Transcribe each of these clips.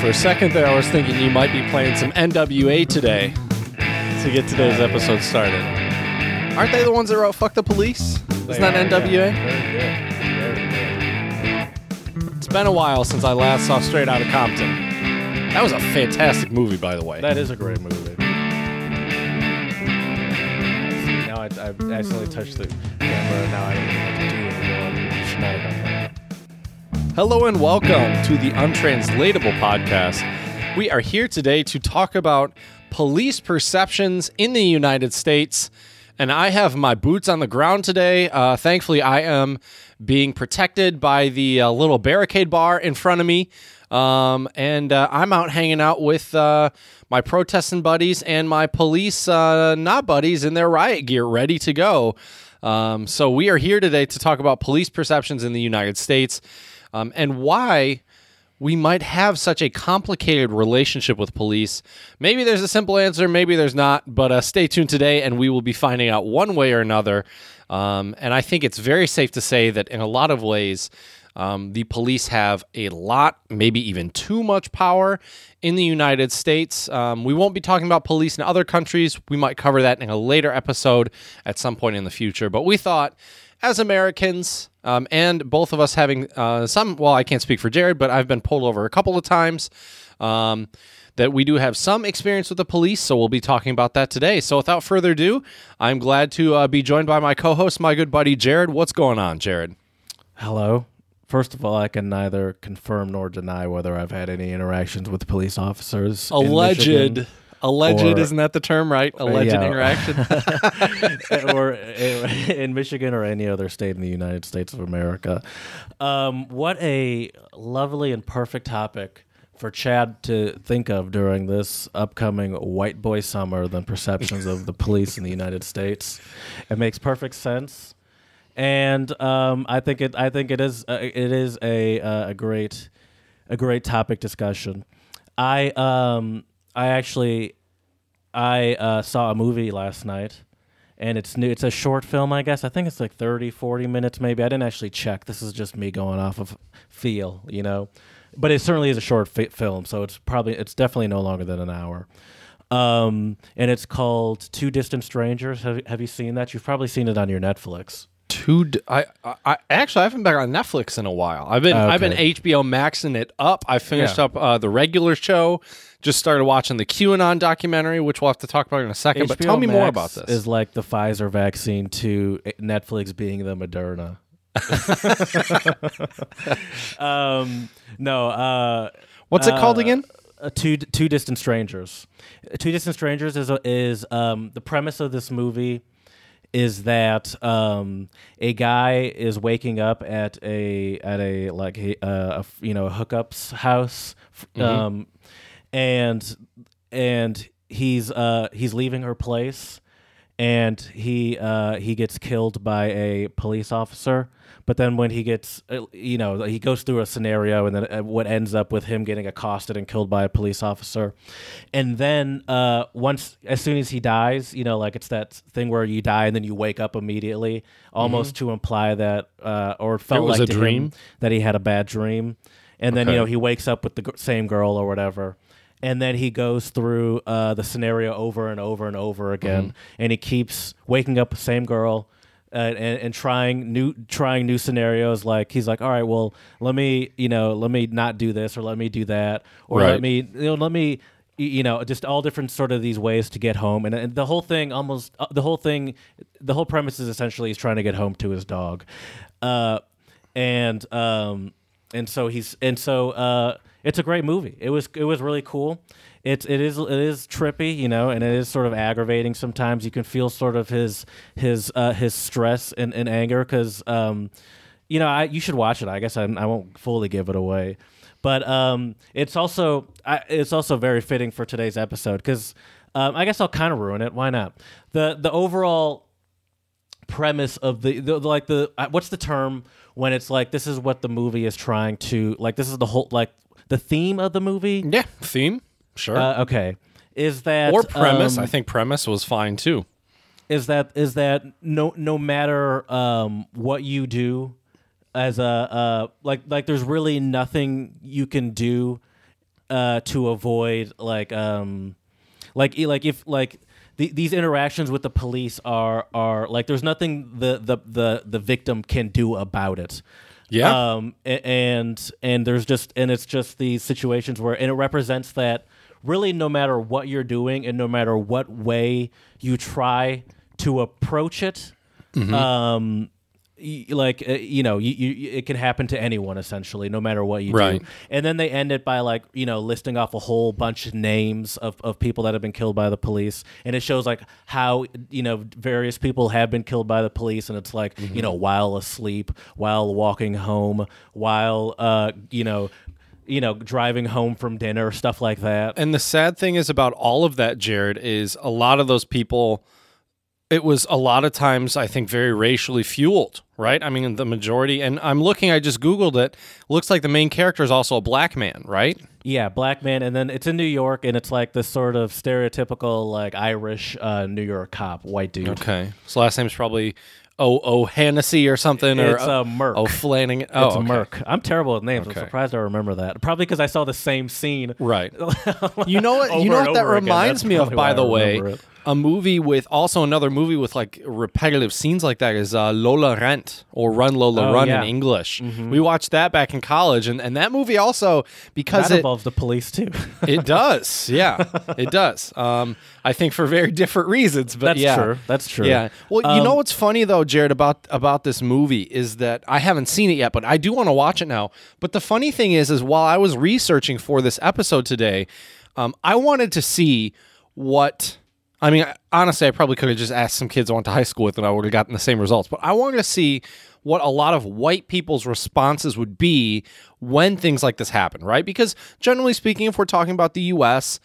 For a second there, I was thinking you might be playing some NWA today to get today's episode started. Aren't they the ones that wrote "Fuck the Police"? Isn't that NWA? It's been a while since I last saw Straight Outta Compton. That was a fantastic movie, by the way. That is a great movie. See, now I, I accidentally touched the camera. and Now I don't know what to do anymore. Should not have done that. Hello and welcome to the Untranslatable Podcast. We are here today to talk about police perceptions in the United States. And I have my boots on the ground today. Uh, thankfully, I am being protected by the uh, little barricade bar in front of me. Um, and uh, I'm out hanging out with uh, my protesting buddies and my police uh, not buddies in their riot gear, ready to go. Um, so we are here today to talk about police perceptions in the United States um, and why we might have such a complicated relationship with police. Maybe there's a simple answer, maybe there's not, but uh, stay tuned today and we will be finding out one way or another. Um, and I think it's very safe to say that in a lot of ways, um, the police have a lot, maybe even too much power in the United States. Um, we won't be talking about police in other countries. We might cover that in a later episode at some point in the future. But we thought, as Americans, um, and both of us having uh, some, well, I can't speak for Jared, but I've been pulled over a couple of times. Um, that we do have some experience with the police, so we'll be talking about that today. So, without further ado, I'm glad to uh, be joined by my co host, my good buddy Jared. What's going on, Jared? Hello. First of all, I can neither confirm nor deny whether I've had any interactions with police officers. in Alleged. Alleged, Or- isn't that the term, right? Alleged yeah. interaction. or in Michigan or any other state in the United States of America. Um, what a lovely and perfect topic for Chad to think of during this upcoming white boy summer than perceptions of the police in the United States. It makes perfect sense. And um, I think it. I think it is. Uh, it is a uh, a great, a great topic discussion. I um I actually I uh, saw a movie last night and it's new it's a short film i guess. I think it's like 30 40 minutes maybe. I didn't actually check. This is just me going off of feel you know? But it certainly is a short fi- film so it's probably it's definitely no longer than an hour. Um, and it's called two distant strangers. Have, have you seen that? You've probably seen it on your netflix Two. D- I, I, actually I haven't been on Netflix in a while. I've been I've been HBO Maxing it up. I finished Yeah. up uh, the regular show. Just started watching the QAnon documentary, which we'll have to talk about in a second. but tell me more about this. is like the pfizer vaccine to netflix being the moderna um, no uh, What's it called uh, again? uh, two two distant strangers. Two distant strangers is is um, the premise of this movie is that um, a guy is waking up at a at a like a, uh, a you know a hookups house, f- um, and and he's uh, he's leaving her place, and he uh, he gets killed by a police officer. But then when he gets, uh, you know, he goes through a scenario, and then uh, what ends up with him getting accosted and killed by a police officer, and then uh, once, as soon as he dies, you know, like it's that thing where you die and then you wake up immediately, almost to imply that, uh, or it felt Mm-hmm. was like a dream? that he had a bad dream, and then Okay. you know he wakes up with the g- same girl or whatever. And then he goes through uh, the scenario over and over and over again, and he keeps waking up the same girl, uh, and, and trying new trying new scenarios. Like he's like, all right, well, let me you know let me not do this or let me do that or Right. let me you know let me you know just all different sort of these ways to get home and, and the whole thing almost uh, the whole thing the whole premise is essentially he's trying to get home to his dog uh and um and so he's and so uh it's a great movie. It was it was really cool. It's it is it is trippy you know and it is sort of aggravating sometimes. You can feel sort of his his uh his stress and, and anger because um you know I you should watch it. I guess I, I won't fully give it away. But um it's also I, it's also very fitting for today's episode because um, I guess I'll kind of ruin it. Why not? The the overall premise of the, the like the uh, what's the term when it's like this is what the movie is trying to like this is the whole like the theme of the movie Yeah, theme. Sure. uh, okay is that or premise. um, I think premise was fine too. is that is that no no matter um what you do as a uh like like there's really nothing you can do uh, to avoid like um like like if like the, these interactions with the police are are like there's nothing the the the the victim can do about it. Yeah. Um and and there's just and it's just these situations where and it represents that really no matter what you're doing and no matter what way you try to approach it um y- like uh, you know you, you it can happen to anyone essentially no matter what you Right. do and then they end it by like you know listing off a whole bunch of names of, of people that have been killed by the police and it shows like how you know various people have been killed by the police and it's like you know while asleep while walking home while uh you know you know driving home from dinner stuff like that And the sad thing is about all of that, Jared, is a lot of those people. It was a lot of times, I think, very racially fueled, right? I mean, the majority, and I'm looking, I just Googled it. Looks like the main character is also a black man, right? Yeah, black man, and then it's in New York, and it's like this sort of stereotypical like Irish uh, New York cop, white dude. Okay. So last name's probably O O Hennessy or something, or It's uh, Merk. Oh Flanagan. Oh, it's okay. Merk. I'm terrible with names. Okay. I'm surprised I remember that. Probably because I saw the same scene. Right. You know what? You know what that reminds me of, by the way. A movie with also another movie with like repetitive scenes like that is uh, Lola rennt or Run Lola Oh, Run yeah. Mm-hmm. in English. We watched that back in college, and, and that movie also because That it involves the police too. it does, yeah, it does. Um, I think for very different reasons, but That's yeah. true. That's true. Yeah. Well, you Um, know what's funny though, Jared, about about this movie is that I haven't seen it yet, but I do want to watch it now. But the funny thing is, is while I was researching for this episode today, um, I wanted to see what. I mean, honestly, I probably could have just asked some kids I went to high school with, and I would have gotten the same results. But I wanted to see what a lot of white people's responses would be when things like this happen, right? Because generally speaking, if we're talking about the U.S.,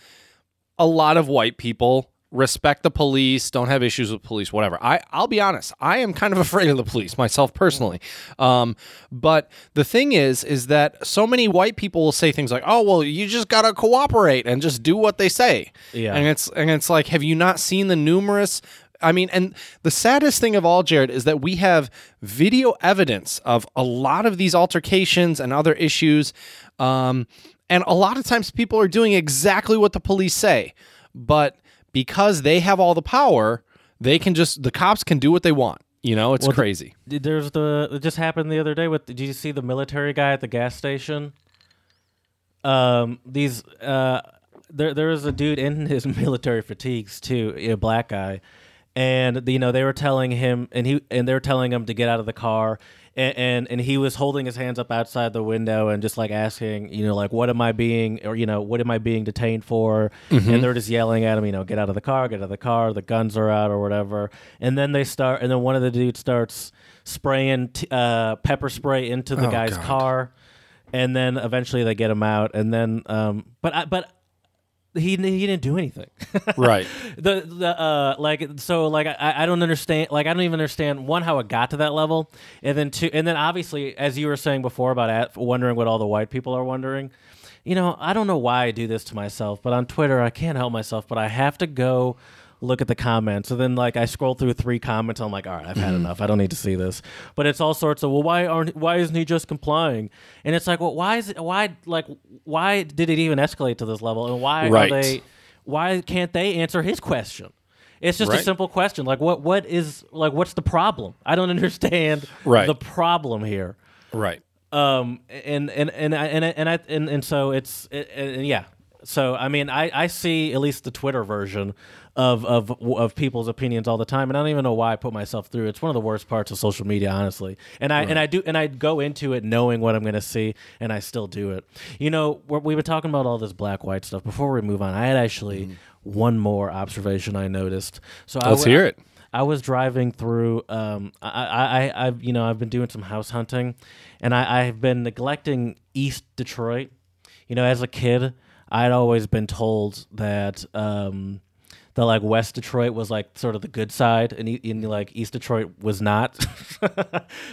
a lot of white people respect the police, don't have issues with police, whatever. I I'll be honest, I am kind of afraid of the police myself personally. Um, but the thing is, is that so many white people will say things like, "Oh, well, you just gotta cooperate and just do what they say." Yeah. and it's and it's like, have you not seen the numerous? I mean, and the saddest thing of all, Jared, is that we have video evidence of a lot of these altercations and other issues. Um, and a lot of times people are doing exactly what the police say. But because they have all the power, they can just, the cops can do what they want. You know, it's crazy. There's the it just happened the other day with. Did you see the military guy at the gas station? Um, these uh, there there was a dude in his military fatigues too, a black guy, and you know they were telling him, and he and they were telling him to get out of the car. And, and and he was holding his hands up outside the window and just like asking, you know, like what am I being, or you know, what am I being detained for? And they're just yelling at him, you know, get out of the car, get out of the car. The guns are out or whatever. And then they start, and then one of the dudes starts spraying t- uh, pepper spray into the Oh, guy's God. car, and then eventually they get him out. And then, um, but I, but he he didn't do anything. Right. the the uh like so like I, I don't understand like I don't even understand one how it got to that level and then two and then obviously as you were saying before about at, wondering what all the white people are wondering you know I don't know why I do this to myself but on Twitter I can't help myself but I have to go look at the comments and then like I scroll through three comments I'm like all right I've had enough I don't need to see this but it's all sorts of well why aren't why isn't he just complying and it's like well why is it why like why did it even escalate to this level and why Right. are they why can't they answer his question? It's just a simple question. Like what what is like what's the problem? I don't understand Right. the problem here. Right. Um and and and I and and I and, and so it's it, and yeah. So I mean I I see at least the Twitter version of of of people's opinions all the time and I don't even know why I put myself through. it. It's one of the worst parts of social media honestly. And I and I do and I go into it knowing what I'm going to see and I still do it. You know, we're, we've been talking about all this black white stuff. Before we move on, I had actually one more observation I noticed. So Let's hear it. I was driving through. Um, I, I, I, I've, you know, I've been doing some house hunting, and I, I've been neglecting East Detroit. You know, as a kid, I'd always been told that um, that like West Detroit was like sort of the good side, and, and like East Detroit was not.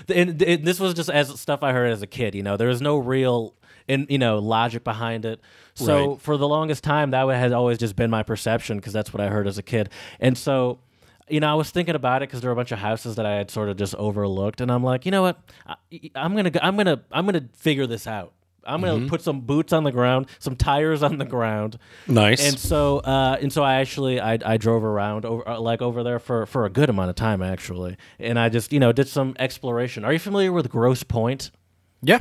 and, and this was just as stuff I heard as a kid. You know, there was no real and you know logic behind it. So Right. for the longest time, that has always just been my perception because that's what I heard as a kid. And so, you know, I was thinking about it because there were a bunch of houses that I had sort of just overlooked, and I'm like, you know what, I, I'm gonna, go, I'm gonna, I'm gonna figure this out. I'm gonna put some boots on the ground, some tires on the ground, Nice. and so uh, and so I actually I, I drove around over uh, like over there for for a good amount of time actually, and I just you know did some exploration. Are you familiar with Grosse Pointe? yeah.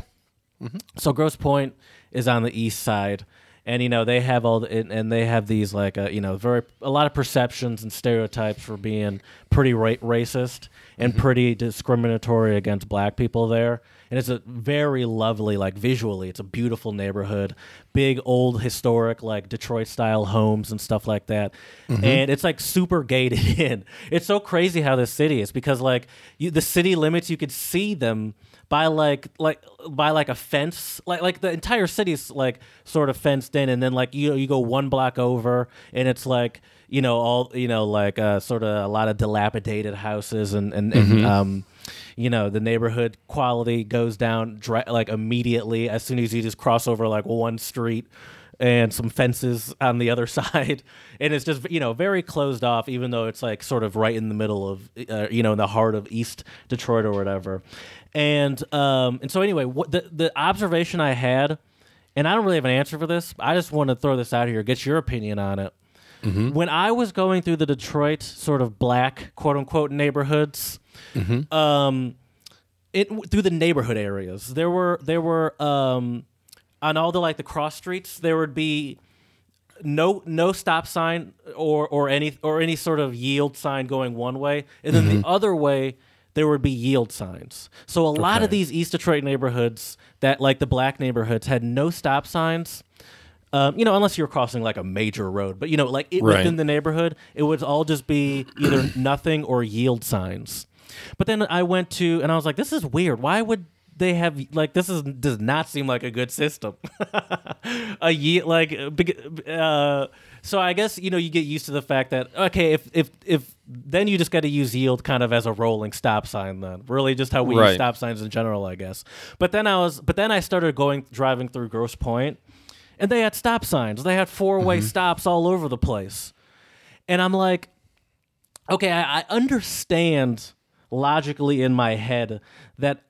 So Grosse Pointe is on the east side, and you know they have all the, and, and they have these like uh, you know very a lot of perceptions and stereotypes for being pretty ra- racist and pretty discriminatory against black people there. And it's a very lovely, like visually, it's a beautiful neighborhood, big old historic like Detroit style homes and stuff like that. And it's like super gated in. It's so crazy how this city is because like you, the city limits, you could see them by like like by like a fence like like the entire city's like sort of fenced in and then like you you go one block over and it's like you know all you know like uh sort of a lot of dilapidated houses and and, and um you know the neighborhood quality goes down like immediately as soon as you just cross over like one street and some fences on the other side. And it's just you know very closed off even though it's like sort of right in the middle of uh, you know in the heart of east detroit or whatever. And um and so anyway what the the observation i had and i don't really have an answer for this i just want to throw this out here get your opinion on it. When i was going through the detroit sort of black quote unquote neighborhoods um it through the neighborhood areas. There were there were um on all the like the cross streets there would be no no stop sign or or any or any sort of yield sign going one way and then the other way there would be yield signs. So a lot of these East Detroit neighborhoods that like the black neighborhoods had no stop signs. Um, you know, unless you're crossing like a major road, but you know, like it, Right. within the neighborhood, it would all just be either nothing or yield signs. But then I went to, and I was like, this is weird. Why would they have like this? Is does not seem like a good system. a yield like uh, uh, so I guess you know you get used to the fact that okay, if if if then you just got to use yield kind of as a rolling stop sign. Then really just how we Right. use stop signs in general, I guess. But then I was, but then I started going driving through Grosse Pointe, and they had stop signs. They had four way stops all over the place, and I'm like, okay, I, I understand logically in my head that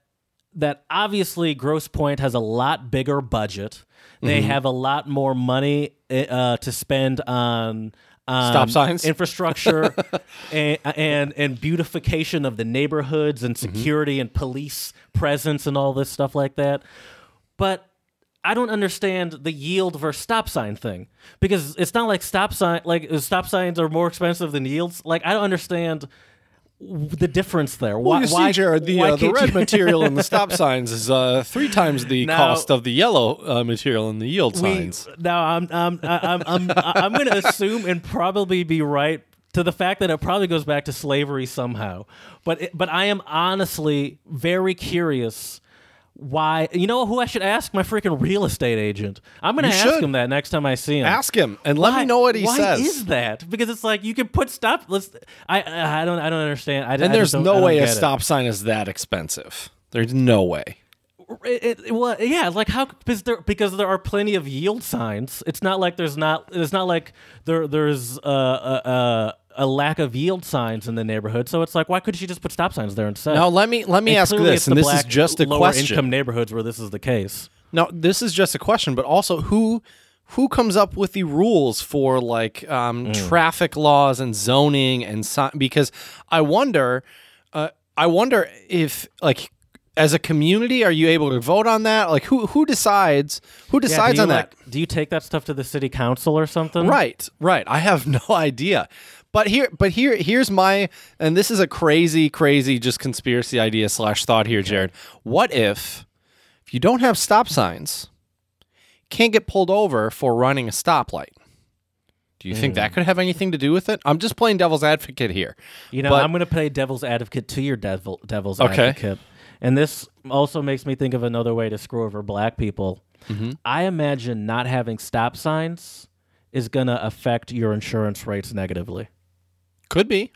that obviously Grosse Pointe has a lot bigger budget. They have a lot more money uh, to spend on. Um, Stop signs? infrastructure, and, and and beautification of the neighborhoods, and security and police presence, and all this stuff like that. But I don't understand the yield versus stop sign thing because it's not like stop sign like stop signs are more expensive than yields. Like I don't understand the difference there. Why, Well, you why, see, Jared, the, uh, the red you- material in the stop signs is uh, three times the Now- cost of the yellow uh, material in the yield we, signs. now I'm I'm I'm I'm I'm going to assume and probably be right to the fact that it probably goes back to slavery somehow. But it, but I am honestly very curious why you know who I should ask my freaking real estate agent. I'm to You ask should. him that next time I see him. Ask him and let Why- me know what he why says. Why is that? Because it's like you can put stop. Let's. I I I don't I don't understand. I, I and just there's no way a get it. stop sign is that expensive. There's no way. It, it, well, yeah, like how because there because there are plenty of yield signs. It's not like there's not. It's not like there there's uh, a, a a lack of yield signs in the neighborhood. So it's like why couldn't you just put stop signs there instead? Now let me let me And ask this, and this is just a lower question. income neighborhoods where this is the case. No, this is just a question, but also who who comes up with the rules for like um, Mm. traffic laws and zoning and si- because I wonder, uh, I wonder if like as a community, are you able to vote on that? Like who who decides who decides you, on that? Do you take that stuff to the city council or something? Right, right. I have no idea. But here, but here, here's my, and this is a crazy, crazy, just conspiracy idea slash thought here, Jared. What if, if you don't have stop signs, can't get pulled over for running a stoplight? Do you think that hmm. could have anything to do with it? I'm just playing devil's advocate here. You know, But- I'm going to play devil's advocate to your devil, devil's Okay. advocate. And this also makes me think of another way to screw over black people. Mm-hmm. I imagine not having stop signs is going to affect your insurance rates negatively. Could be.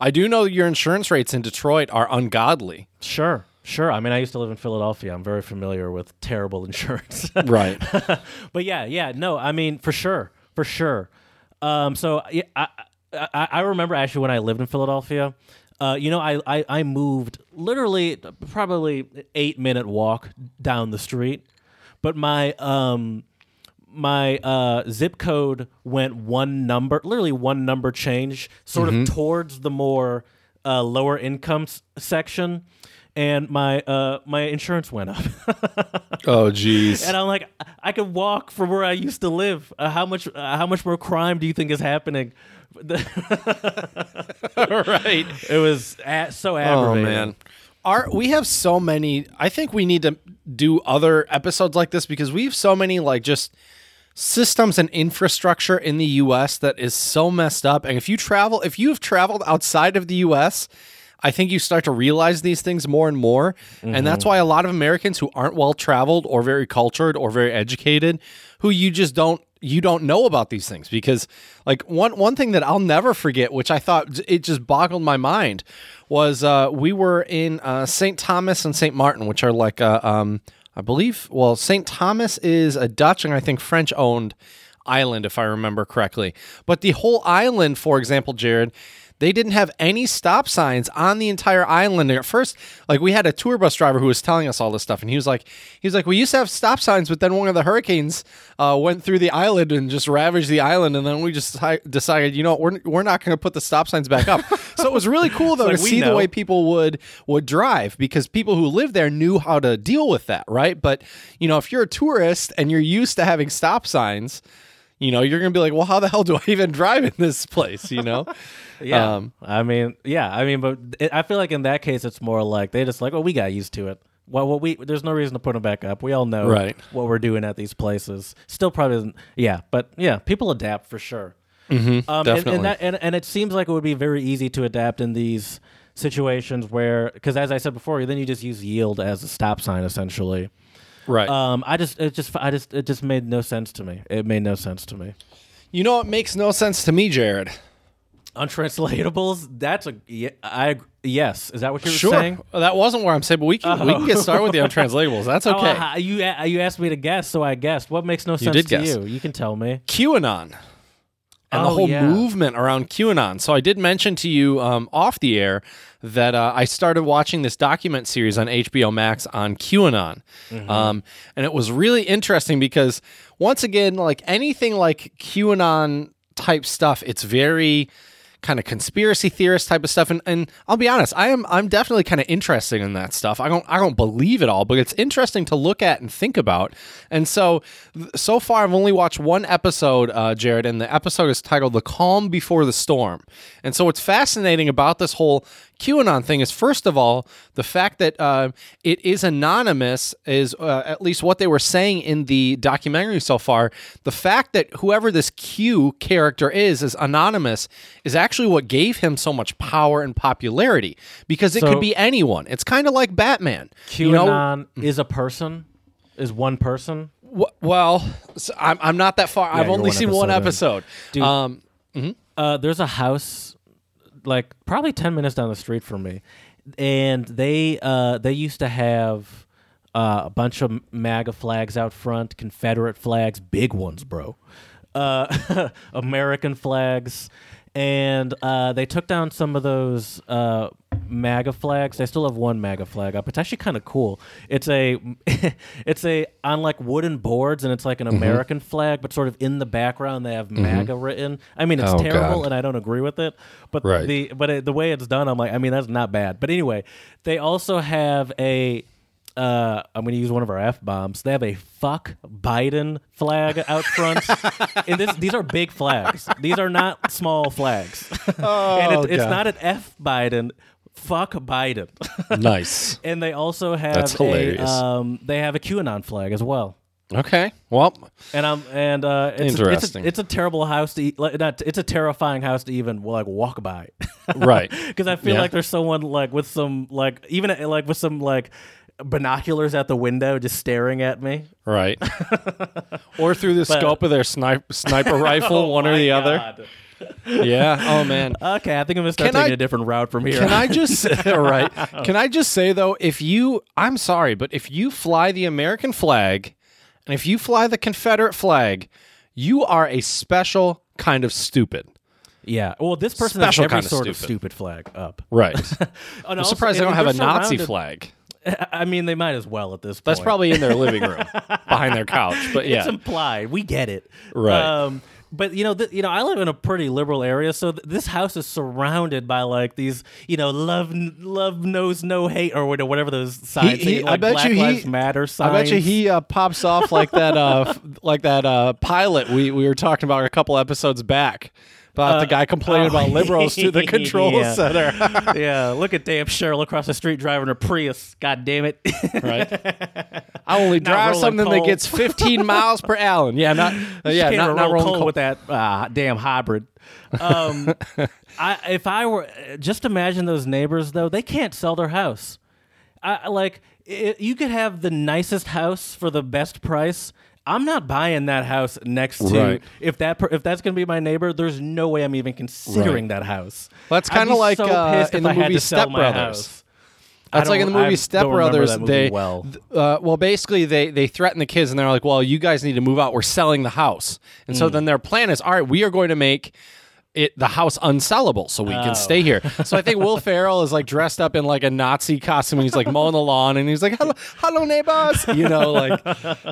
I do know your insurance rates in Detroit are ungodly. Sure, sure. I mean, I used to live in Philadelphia. I'm very familiar with terrible insurance. Right. but yeah, yeah, no, I mean, for sure, for sure. Um, so yeah, I, I, I remember actually when I lived in Philadelphia. Uh, you know, I, I I moved literally probably eight minute walk down the street, but my um my uh, zip code went one number, literally one number change, sort of towards the more uh, lower income s- section, and my uh, my insurance went up. Oh, jeez. and I'm like, I could walk from where I used to live. Uh, how much uh, how much more crime do you think is happening? right. It was a- so Oh man. Our, we have so many I think we need to do other episodes like this because we have so many like just systems and infrastructure in the US that is so messed up and if you travel if you've traveled outside of the US I think you start to realize these things more and more and that's mm-hmm. why a lot of Americans who aren't well traveled or very cultured or very educated who you just don't you don't know about these things because like one one thing that I'll never forget which I thought it just boggled my mind was uh, we were in uh, St. Thomas and St. Martin which are like uh, um, I believe well St. Thomas is a Dutch and I think French owned island if I remember correctly but the whole island for example Jared they didn't have any stop signs on the entire island. And at first, like we had a tour bus driver who was telling us all this stuff, and he was like, he was like, we used to have stop signs, but then one of the hurricanes uh, went through the island and just ravaged the island, and then we just hi- decided, you know, we're we're not going to put the stop signs back up. so it was really cool though like, to see the way people would would drive because people who live there knew how to deal with that, right? But you know, if you're a tourist and you're used to having stop signs. You know, you're gonna be like, well, how the hell do I even drive in this place? You know, Yeah, Um, I mean, yeah, I mean, but it, I feel like in that case, it's more like they just like, oh, we got used to it. Well, well, we there's no reason to put them back up. We all know Right. what we're doing at these places. Still, probably isn't. Yeah, but yeah, people adapt for sure. Mm-hmm, um, and, definitely. and, that, and and it seems like it would be very easy to adapt in these situations where, because as I said before, then you just use yield as a stop sign essentially. right? Um, I just it just I just it just made no sense to me. It made no sense to me. You know it makes no sense to me, Jared? Untranslatables. That's a ye- I yes. Is that what you were Sure, saying? that wasn't where I'm saying, but we can we can get started with the untranslatables. That's Oh, okay. uh, you you asked me to guess, so I guessed. What makes no sense did to guess. you? You can tell me. QAnon and the Oh, whole yeah. movement around QAnon. So I did mention to you um, off the air that uh, I started watching this document series on HBO Max on QAnon, Mm-hmm. um, and it was really interesting because once again, like anything like QAnon type stuff, it's very kind of conspiracy theorist type of stuff and, and I'll be honest I am I'm definitely kind of interested in that stuff. I don't I don't believe it all but it's interesting to look at and think about. And so so far I've only watched one episode uh, Jared and the episode is titled the calm before the storm. And so what's fascinating about this whole QAnon thing is first of all the fact that uh, it is anonymous is uh, at least what they were saying in the documentary so far. The fact that whoever this Q character is is anonymous is actually what gave him so much power and popularity because it So- could be anyone. It's kind of like Batman. QAnon You know, is a person, is one person. w- well, so I'm, I'm not that far. I've only one seen one episode episode. Um, Uh, there's a house, like probably ten minutes down the street from me, and they uh they used to have uh, a bunch of MAGA flags out front, Confederate flags, big ones, bro. Uh, American flags, and uh, they took down some of those uh, MAGA flags. They still have one MAGA flag up. It's actually kind of cool. It's a it's a on like wooden boards, and it's like Mm-hmm. an American flag, but sort of in the background they have MAGA written. I mean, it's Oh, terrible, God. and I don't agree with it. But Right. the but it, the way it's done, I'm like, I mean, that's not bad. But anyway, they also have a. Uh, I'm going to use one of our f bombs. They have a "fuck Biden" flag out front, and this, these are big flags. These are not small flags, Oh, and it, it's not an "f Biden." Fuck Biden, nice. and they also have That's a hilarious. um, they have a QAnon flag as well. Okay. Well, And I'm and uh, it's, Interesting. It's a, it's a terrible house to eat, like, not. It's a terrifying house to even like walk by. right. because I feel Yeah. like there's someone like with some like even uh, like with some like binoculars at the window just staring at me. Right. or through the scope of their snipe, sniper rifle, one or Oh the other. Yeah. Oh man. Okay, I think I'm gonna start Can taking I- a different route from here. Can I just say, right? Can I just say though, if you, I'm sorry, but if you fly the American flag, and if you fly the Confederate flag, you are a special kind of stupid. yeah. Well, this person Special has every kinda sort of stupid. stupid flag up. Right. I'm surprised they don't have a Nazi flag. I mean, they might as well at this point. That's probably in their living room behind their couch. But yeah, it's implied. We get it, Right. Um, but you know, th- you know, I live in a pretty liberal area, so th- this house is surrounded by like these, you know, love, n- love knows no hate, or whatever those signs. he- I like bet Black you he- Lives Matter I bet you he uh, pops off like that, uh, f- like that uh, pilot we, we were talking about a couple episodes back about the guy complaining oh, about liberals to the control yeah. center. yeah, look at damn Cheryl across the street driving her Prius. God damn it. right? I only drive something that gets 15 miles per gallon. Yeah, not uh, yeah, Can't roll not rolling coal coal. with that uh, damn hybrid. Um, I, if I were just imagine those neighbors though, they can't sell their house. I I- like it, you could have the nicest house for the best price. I'm not buying that house next to Right. if that per, if that's going to be my neighbor. There's no way I'm even considering that house. Well, that's kinda like, so uh, in the movie Step Brothers. That's like in the movie I Step Brothers. movie They well. uh, well, basically they they threaten the kids and they're like, "Well, you guys need to move out. We're selling the house." And Hmm. so then their plan is, "All right, we are going to make." It, the house unsellable so we Oh. can stay here. So I think Will Ferrell is like dressed up in like a Nazi costume and he's like mowing the lawn and he's like, hello, hello neighbors, you know, like,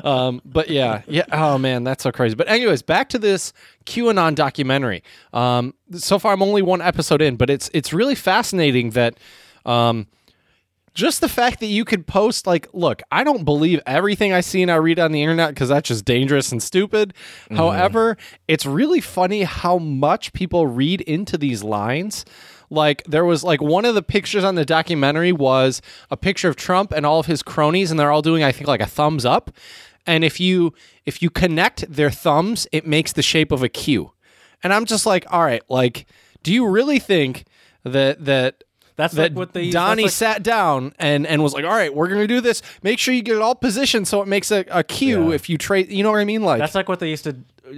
um, but yeah, yeah. Oh man, that's so crazy. But anyways, back to this QAnon documentary. Um, so far I'm only one episode in, but it's, it's really fascinating that, um, just the fact that you could post like look i don't believe everything i see and i read on the internet because that's just dangerous and stupid. Mm-hmm. However it's really funny how much people read into these lines. Like there was like one of the pictures on the documentary was a picture of trump and all of his cronies and they're all doing i think like a thumbs up. And if you if you connect their thumbs it makes the shape of a q. And i'm just like all right like do you really think that that That's that like what they Donnie like- sat down and and was like, "All right, we're gonna do this. Make sure you get it all positioned so it makes a, a cue Yeah. if you trade. You know what I mean? Like, That's like what they used to.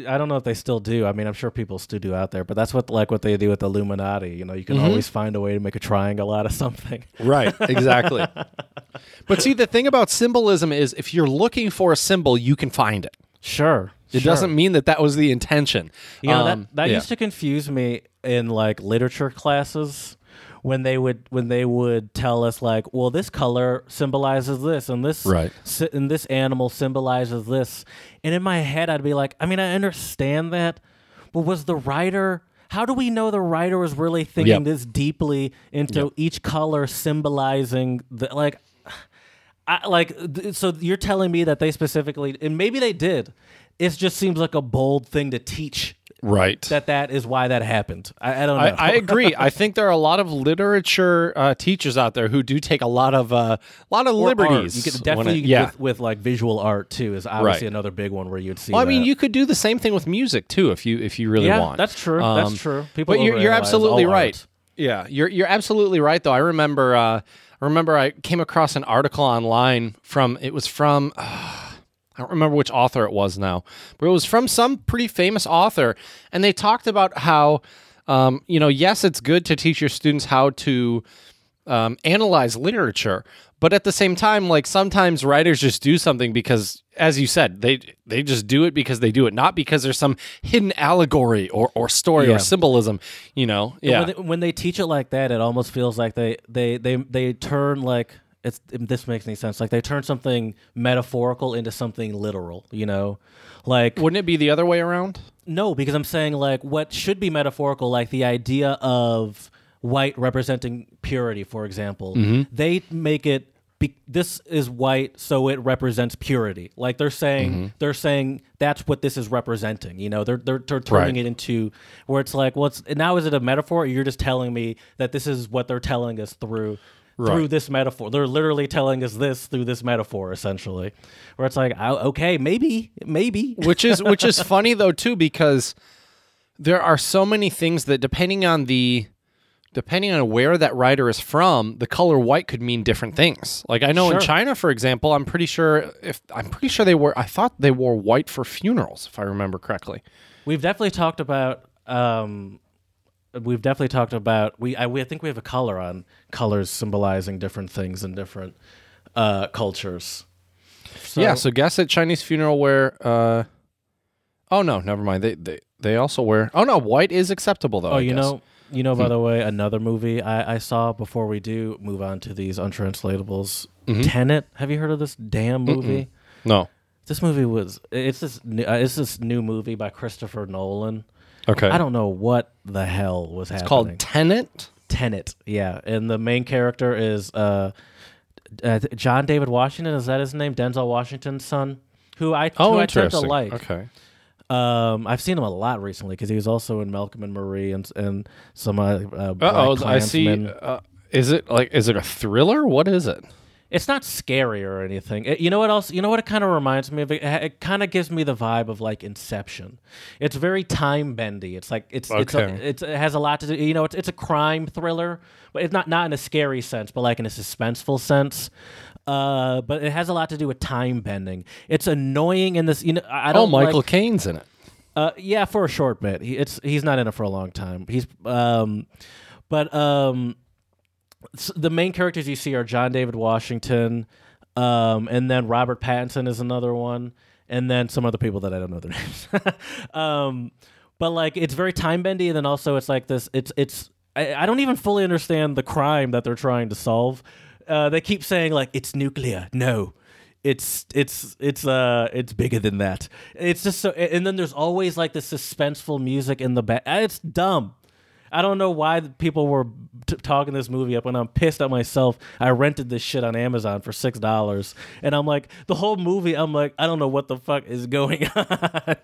I don't know if they still do. I mean, I'm sure people still do out there, but that's what like what they do with the Illuminati. You know, you Mm-hmm. can always find a way to make a triangle out of something. right, exactly. but see, the thing about symbolism is, if you're looking for a symbol, you can find it. Sure, It doesn't mean that that was the intention. You know Um, that that yeah. used to confuse me in like literature classes when they would when they would tell us like, well, this color symbolizes this, and this Right. sy- and this animal symbolizes this, and in my head I'd be like, I mean, I understand that, but was the writer? How do we know the writer was really thinking Yep. this deeply into each color symbolizing the like? I, like, th- so you're telling me that they specifically, and maybe they did. It just seems like a bold thing to teach right. that that is why that happened. I, I don't know. I, I agree. I think there are a lot of literature uh, teachers out there who do take a lot of uh, lot of Or art. liberties. You could definitely it- yeah. with, with like visual art too is obviously Right. another big one where you'd see. Well, I mean, that. you could do the same thing with music too, if you if you really yeah, want. that's true. Um, that's true. People, but you're, you're absolutely right art. Yeah, you're you're absolutely right. Though I remember, uh, I remember I came across an article online from it was from. I don't remember which author it was now, but it was from some pretty famous author, and they talked about how, um, you know, yes, it's good to teach your students how to um, analyze literature, but at the same time, like sometimes writers just do something because, as you said, they they just do it because they do it, not because there's some hidden allegory or, or story Yeah. or symbolism. You know, yeah, When they, when they teach it like that, it almost feels like they they they they turn like it's if this makes any sense. Like they turn something metaphorical into something literal. You know, like wouldn't it be the other way around? No, because I'm saying like what should be metaphorical, like the idea of white representing purity, for example. Mm-hmm. They make it. Be- this is white, so it represents purity. Like they're saying, mm-hmm. they're saying that's what this is representing. You know, they're they're, they're turning Right. it into where it's like, well, it's, now is it a metaphor? Or you're just telling me that this is what they're telling us through through this metaphor. They're literally telling us this through this metaphor, essentially. Where it's like, okay, maybe, maybe. which is which is funny though too because there are so many things that depending on the depending on where that writer is from the color white could mean different things like i know in china for example i'm pretty sure if i'm pretty sure they wore i thought they wore white for funerals if i remember correctly We've definitely talked about. Um, we've definitely talked about. We I, we I think we have a color on colors symbolizing different things in different uh, cultures. So, yeah so guess at chinese funeral wear uh oh no never mind they they, they also wear oh no white is acceptable though Oh, I you guess. know, you know. By the way, another movie I, I saw before we do move on to these untranslatables Tenet. Have you heard of this damn movie? No. This movie was it's this new, uh, it's this new movie by Christopher Nolan. Okay. I don't know what the hell was happening. It's called Tenet. Tenet, yeah, and the main character is uh, uh, John David Washington. Is that his name? Denzel Washington's son, who I Oh, who I tend to interesting. like. Okay. Um, I've seen him a lot recently because he was also in Malcolm and Marie and and some uh, uh, Uh oh, I see. Klansmen. Uh, is it like? Is it a thriller? What is it? It's not scary or anything. It- you know what else? You know what it kind of reminds me of? It, it kind of gives me the vibe of like Inception. It's very time bendy. It's like it's it's, a, it's it has a lot to do. You know, it's it's a crime thriller, but it's not not in a scary sense, but like in a suspenseful sense. Uh, but it has a lot to do with time bending. It's annoying in this. You know, I Oh, don't. Oh, Michael Like, Caine's in it. uh, yeah, for a short bit. He, it's he's not in it for a long time. He's um, but um, the main characters you see are John David Washington, um, and then Robert Pattinson is another one, and then some other people that I don't know their names. um, but like it's very time bendy, and then also it's like this. It's it's I, I don't even fully understand the crime that they're trying to solve. Uh, they keep saying like it's nuclear. No, it's it's it's uh it's bigger than that. It's just so and then there's always like this suspenseful music in the back. It's dumb. I don't know why people were t- talking this movie up, and I'm pissed at myself. I rented this shit on Amazon for six dollars, and I'm like, the whole movie. I'm like, I don't know what the fuck is going on.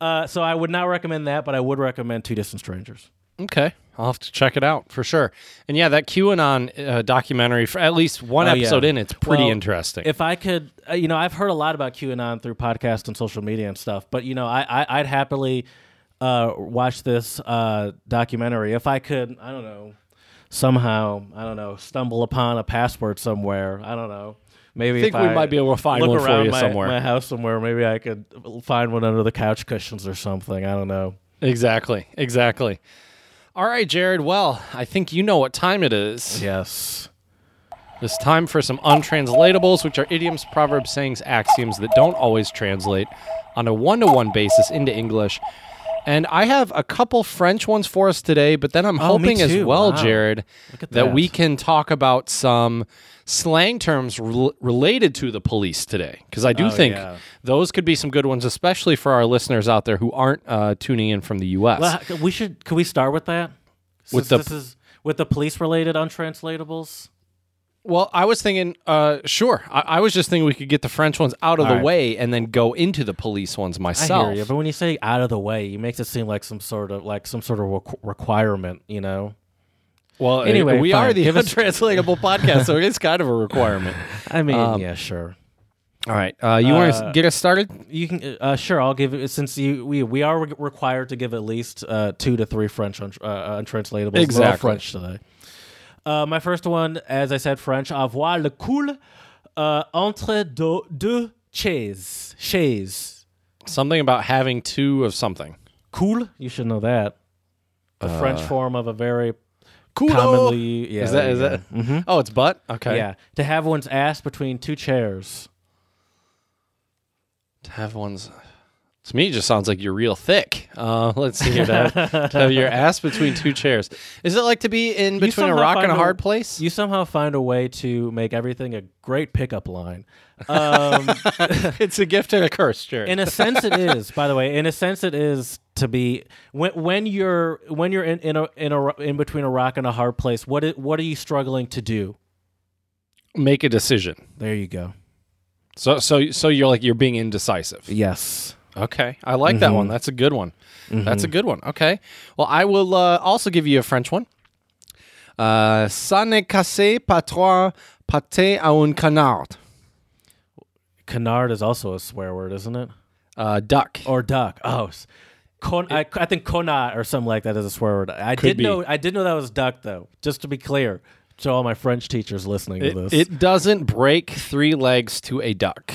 uh, so I would not recommend that, but I would recommend Two Distant Strangers. Okay, I'll have to check it out for sure. And yeah, that QAnon uh, documentary, for at least one Oh, yeah. episode in, it's pretty Well, interesting. If I could, uh, you know, I've heard a lot about QAnon through podcasts and social media and stuff, but you know, I, I I'd happily uh, watch this uh, documentary if I could. I don't know, somehow, I don't know, stumble upon a password somewhere. I don't know. Maybe I think we I might be able to find one for around you my, somewhere. my house somewhere. Maybe I could find one under the couch cushions or something. I don't know. exactly, exactly. All right, Jared. Well, I think you know what time it is. Yes. It's time for some untranslatables, which are idioms, proverbs, sayings, axioms that don't always translate on a one to one basis into English. And I have a couple French ones for us today, but then I'm Oh, hoping as well, Wow. Jared, that. that. we can talk about some slang terms rel- related to the police today. Because I do Oh, think yeah. those could be some good ones, especially for our listeners out there who aren't uh, tuning in from the U.S. Well, we should. Can we start with that? With the- this is with the police related untranslatables. Well, I was thinking, uh, sure. I, I was just thinking we could get the French ones out of All the right. way and then go into the police ones I myself. hear you, but when you say out of the way, it makes it seem like some sort of like some sort of requ- requirement, you know. well, Anyway, anyway, we fine. are the untranslatable podcast, so it's kind of a requirement. I mean, Um, yeah, sure. All right, uh, you want to Uh, get us started? You can, uh, sure. I'll give it since you we we are re- required to give at least uh, two to three French un- uh, untranslatables. Exactly. French today. Uh, my first one, as I said, French. Avoir le cul uh, entre deux, deux chaises. Chaises. Something about having two of something. Cool. You should know that. The French form of a very Cool. commonly. Yeah, is that is that? Mhm. Oh, it's butt. Okay. Yeah, to have one's ass between two chairs. To have one's. To me, it just sounds like you're real thick. Uh, let's see here. To have, your ass between two chairs. Is it like to be in between a somehow rock and a hard place? You somehow find a way to make everything a great pickup line. Um, it's a gift and a curse, Jared. in a sense, it is. By the way, in a sense, it is to be when when you're when you're in in a in a in between a rock and a hard place. What i- what are you struggling to do? Make a decision. There you go. So so so you're like you're being indecisive. Yes. Okay, I like that Mm-hmm. one. That's a good one. That's a good one. Okay. Well, I will uh, also give you a French one. Uh, ça n'est cassé pas trois pâtés à un canard. Canard is also a swear word, isn't it? Uh, duck. Or duck. Oh, con- I, I think conat or something like that is a swear word. I did be. know. I did know that was duck though. Just to be clear, to all my French teachers listening to this. it doesn't break three legs to a duck.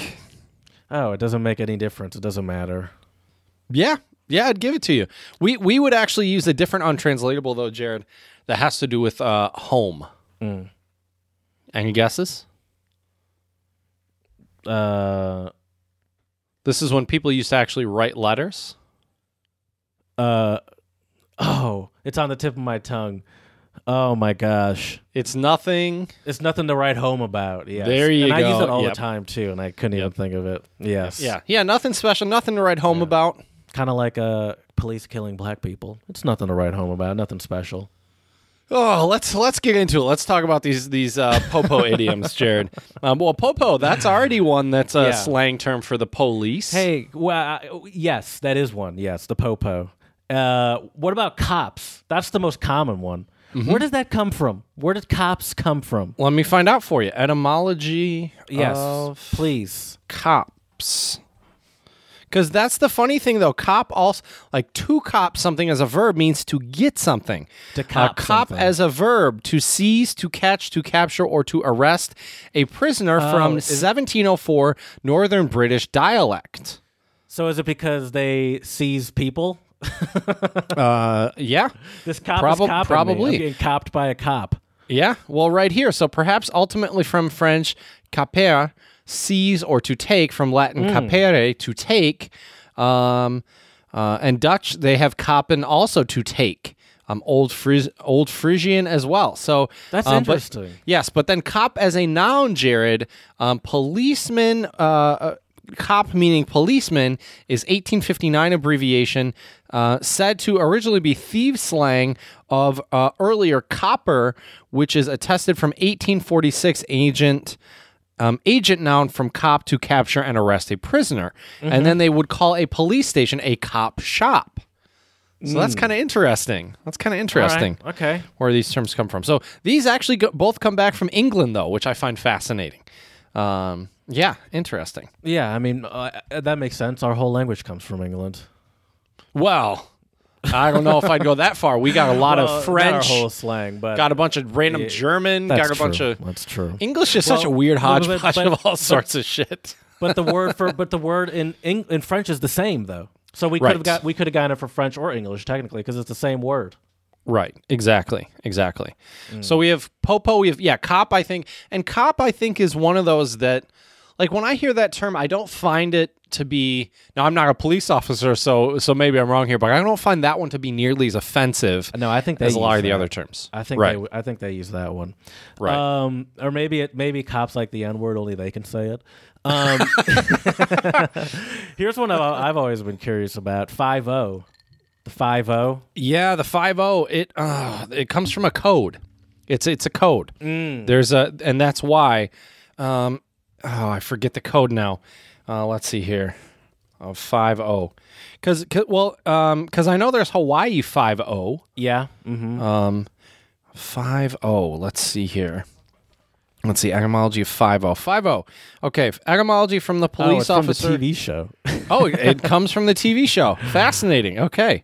Oh, it doesn't make any difference. It doesn't matter. Yeah, yeah, I'd give it to you. We we would actually use a different untranslatable though, Jared. That has to do with uh, home. Mm. Any guesses? Uh, This is when people used to actually write letters. uh, oh, it's on the tip of my tongue. Oh my gosh. It's nothing. It's nothing to write home about. Yes. There you and I use it all Yep. the time too, and I couldn't even think of it. Yes. Yeah, yeah, nothing special, nothing to write home about. Kind of like uh, police killing black people. It's nothing to write home about. Nothing special. Oh, let's let's get into it. Let's talk about these these uh, popo idioms, Jared. Um, well, popo that's already one that's a Yeah. slang term for the police. Hey, well, I- yes, that is one. Yes, the popo. Uh, what about cops? That's the most common one. Mm-hmm. Where does that come from? Where did cops come from? let me find out for you. Etymology Yes, please. cops. Because that's the funny thing, though. Cop also like to cop something as a verb means to get something. To Uh, cop cop something. as a verb to seize, to catch, to capture, or to arrest a prisoner from Oh, is- 1704 Northern British dialect. So is it because they seize people? Uh, yeah, This cop is copping me. probably. I'm getting copped by a cop. yeah. Well, right here. So perhaps ultimately from French capere, seize or to take, from Latin Hmm. capere, to take. Um, uh, and Dutch, they have kappen also to take. Um, old Fris- old Frisian as well. So That's um, but- interesting. yes, but then cop as a noun, Jared, um, policeman, uh, uh, cop meaning policeman is 1859 abbreviation, uh, said to originally be thief slang of uh, earlier copper, which is attested from 1846 agent. Um, agent noun from cop to capture and arrest a prisoner. And then they would call a police station a cop shop. So that's kind of interesting. That's kind of interesting right, Okay. where these terms come from. So these actually go, both come back from England, though, which I find fascinating. Um, yeah, interesting. Yeah, I mean uh, that makes sense. Our whole language comes from England. Well, I don't know if I'd go that far. We got a lot Well, of not French, our whole slang, but got a bunch of random German, got a bunch of That's true. English is such a weird but- hodgepodge but- of all sorts of shit. but the word for but the word in Eng- in French is the same though. So we could Right. have got we could have gotten it for French or English technically because it's the same word. Right. Exactly. Exactly. Mm. So we have Popo. We have yeah, cop. I think, and cop. I think is one of those that, like, when I hear that term, I don't find it to be. Now, I'm not a police officer, so so maybe I'm wrong here, but I don't find that one to be nearly as offensive No, I think they as a lot of the other terms. I think right. they I think they use that one. Right. Um, or maybe it maybe cops like the N word only they can say it. Um, here's one I've, I've always been curious about. Five O, the five O. Yeah, the five zero. It uh, it comes from a code. It's it's a code. There's a and that's why. Um, oh, I forget the code now. Uh, let's see here. Oh, five zero. Because well, um, because I know there's Hawaii five zero. Yeah. Mm-hmm. Um, five zero. Let's see here. Let's see etymology of five zero. Five zero. Okay, etymology from the oh, police from officer. the TV show. oh, it comes from the TV show. Fascinating. Okay.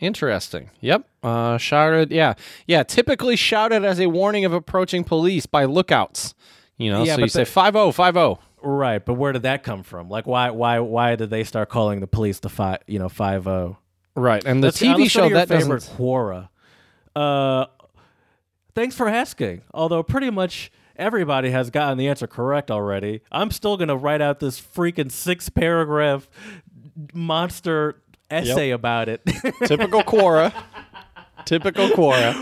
Interesting. Yep. Uh, shouted. Yeah. Yeah. Typically shouted as a warning of approaching police by lookouts. You know, Yeah, so but you say the- 5 0, 5 0. right, but where did that come from? Like, why why why did they start calling the police the five you know five O? Right. And the Let's- TV let's show that favorite doesn't. Quora. Uh, thanks for asking. Although pretty much everybody has gotten the answer correct already, I'm still gonna write out this freaking six paragraph monster essay about it. Typical Quora. Typical Quora.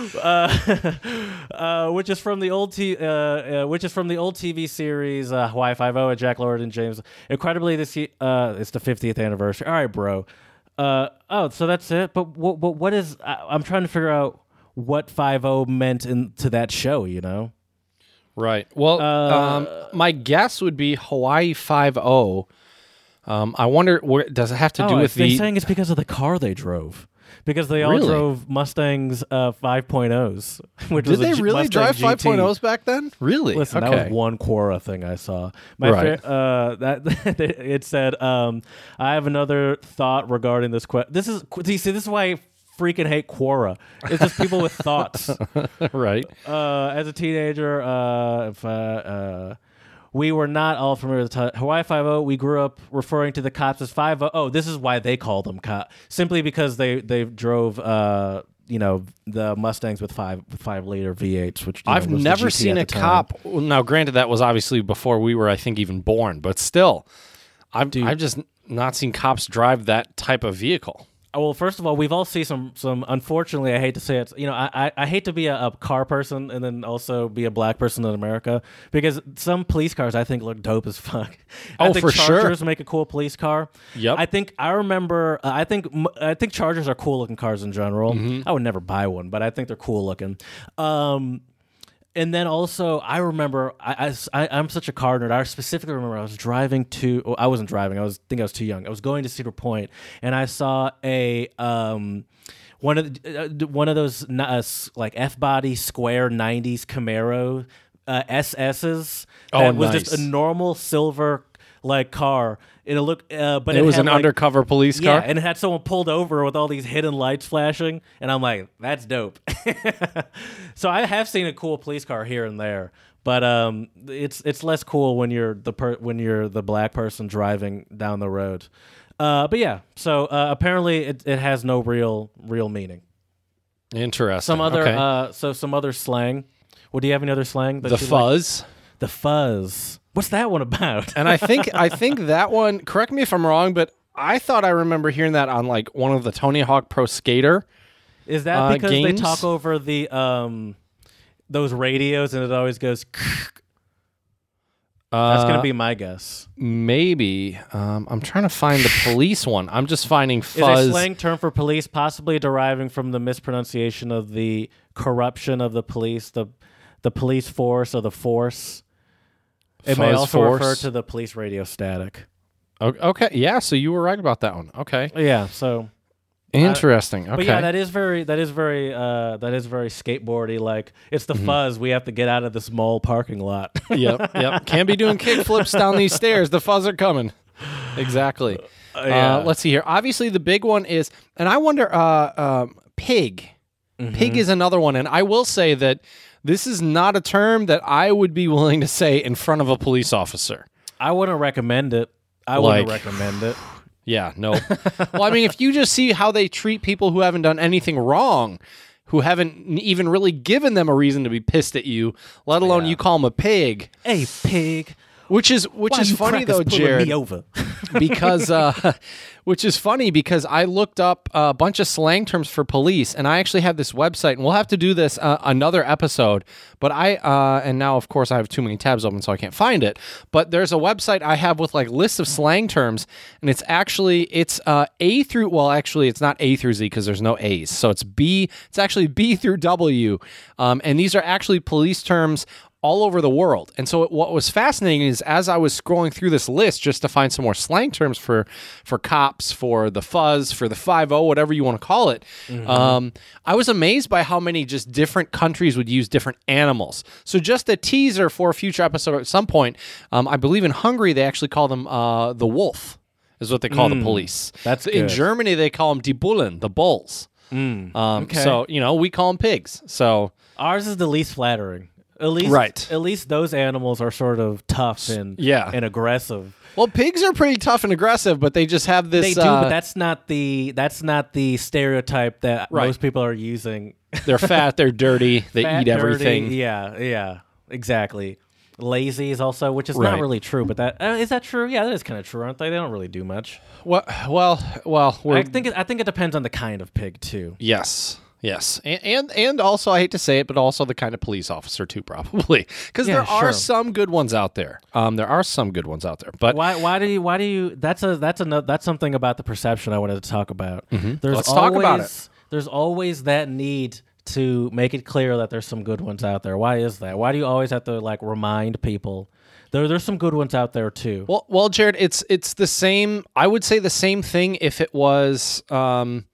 uh, which is from the old t- uh, uh, which is from the old TV series uh, Hawaii Five O and Jack Lord and James. Incredibly, this ye- uh, it's the 50th anniversary. All right, bro. Uh, oh, so that's it. But what what, what is? I, I'm trying to figure out what Five O meant into that show. You know. Right. Well, um, my guess would be Hawaii 5 0. Um, I wonder, where, does it have to do oh, with they're saying it's because of the car they drove. Because they all Really? drove Mustangs uh, 5.0s, which Did was a they G- really Mustang drive GT. 5.0s back then? Really? Listen, okay. that was one Quora thing I saw. My Right. fa- uh, that it said, um, "I have another thought regarding this question." This is you see, this is why I freaking hate Quora. It's just people with thoughts. right. Uh, as a teenager, uh, if, uh, uh, we were not all familiar with Hawaii Five O. We grew up referring to the cops as Five O. Oh, this is why they call them cop, simply because they they drove. Uh, you know the Mustangs with five with five liter V8s, which I've the never seen a cop. Now, granted, that was obviously before we were, I think, even born, but still, I've, I've just not seen cops drive that type of vehicle. Well, first of all, we've all seen some some. Unfortunately, I hate to say it. You know, I I, I hate to be a, a, car person and then also be a black person in America because some police cars I think look dope as fuck. Oh, I think for sure. Chargers make a cool police car. Yep. I think I remember. Uh, I think I think Chargers are cool looking cars in general. Mm-hmm. I would never buy one, but I think they're cool looking. Um, and then also I remember I, I am such a car nerd. I specifically remember I was driving to well, I wasn't driving. I was I think I was too young. I was going to Cedar Point and I saw a um one of the, uh, one of those uh, like F body square 90s Camaro uh, SS's that Oh, was just a normal silver like car. It looked uh, but It, it, was an like, undercover police car. yeah, and it had someone pulled over with all these hidden lights flashing, and I'm like, that's dope. so I have seen a cool police car here and there, but um, it's it's less cool when you're the per- when you're the black person driving down the road. Uh, but yeah, so uh, apparently it, it has no real real meaning. Interesting. Some other Okay. uh, so some other slang. Well, do you have any other slang? The you like? fuzz. The fuzz. What's that one about? and I think I think that one. Correct me if I'm wrong, but I thought I remember hearing that on like one of the Tony Hawk Pro Skater. Is that Uh, because they talk over the um those radios and it always goes? Uh, That's gonna be my guess. maybe. Um, I'm trying to find the police one. I'm just finding Is fuzz. a slang term for police possibly deriving from the mispronunciation of the corruption of the police, the the police force or the force? It may also force. refer to the police radio static. Okay, yeah. So you were right about that one. Okay, Yeah, so interesting. Okay, But yeah, that is very that is very uh that is very skateboardy. Like it's Mm-hmm. the fuzz. We have to get out of this mall parking lot. yep, yep. Can't be doing kick flips down these stairs. The fuzz are coming. Exactly. yeah. Uh, let's see here. Obviously, the big one is, and I wonder, uh, um, pig. Mm-hmm. Pig is another one, and I will say that this is not a term that I would be willing to say in front of a police officer. I wouldn't recommend it. I Like- wouldn't recommend it. Yeah, no. well, I mean, if you just see how they treat people who haven't done anything wrong, who haven't even really given them a reason to be pissed at you, let alone you call them a pig, A pig. Which is which Why is funny though, Jared. Me over. because uh, which is funny because I looked up a bunch of slang terms for police, and I actually have this website, and we'll have to do this uh, another episode. But I uh, and now of course I have too many tabs open, so I can't find it. But there's a website I have with like lists of slang terms, and it's actually it's uh, A through well, actually it's not A through Z because there's no A's, so it's B. It's actually B through W, um, and these are actually police terms all over the world. And so what was fascinating is as I was scrolling through this list just to find some more slang terms for for cops, for the fuzz, for the 5 whatever you want to call it, um, I was amazed by how many just different countries would use different animals. So just a teaser for a future episode at some point, um, I believe in Hungary they actually call them uh, the wolf is what they call the police. that's in good. Germany they call them die Bullen, the bulls. Um, okay. So you know we call them pigs. So Ours is the least flattering. At least, Right. At least those animals are sort of tough and Yeah. and aggressive. Well, pigs are pretty tough and aggressive, but they just have this. They do, uh, but that's not the that's not the stereotype that Right. most people are using. they're fat, they're dirty, they Fat, eat everything. dirty, yeah, yeah, exactly. Lazy is also, which is Right. not really true, but that uh, is that true? Yeah, that is kind of true, aren't they? They don't really do much. Well, well, well. We're, I think it, I think it depends on the kind of pig too. yes, yes, and, and and also I hate to say it, but also the kind of police officer too, probably, because Yeah, there are some good ones out there. Um, there are some good ones out there, but Why why do you why do you that's a that's a that's something about the perception I wanted to talk about. There's Mm-hmm. Let's always, talk about it. There's always that need to make it clear that there's some good ones out there. Why is that? Why do you always have to like remind people there there's some good ones out there too? Well, well, Jared, it's it's the same. I would say the same thing if it was. Um,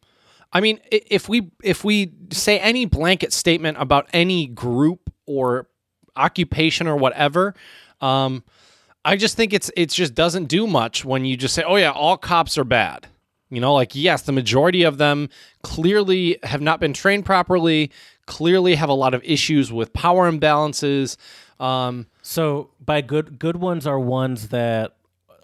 I mean, if we if we say any blanket statement about any group or occupation or whatever, um, I just think it's it just doesn't do much when you just say, "Oh yeah, all cops are bad." You know, like yes, the majority of them clearly have not been trained properly. Clearly, have a lot of issues with power imbalances. Um, So by good good ones are ones that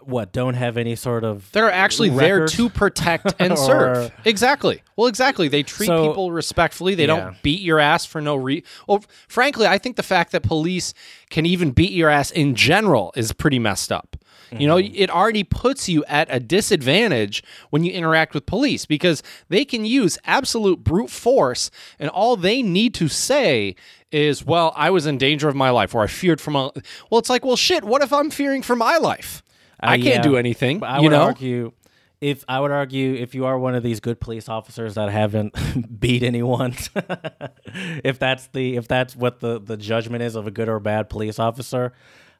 what don't have any sort of They're actually there to protect and serve. Exactly. Well, exactly. They treat So- people respectfully. They Yeah. don't beat your ass for no reason. Well, frankly, I think the fact that police can even beat your ass in general is pretty messed up. You know, Mm-hmm. it already puts you at a disadvantage when you interact with police because they can use absolute brute force, and all they need to say is, "Well, I was in danger of my life, or I feared for my." Well, it's like, well, shit. What if I'm fearing for my life? I Uh, can't yeah. do anything. I you would know, argue if I would argue if you are one of these good police officers that haven't beat anyone, if that's the if that's what the the judgment is of a good or bad police officer,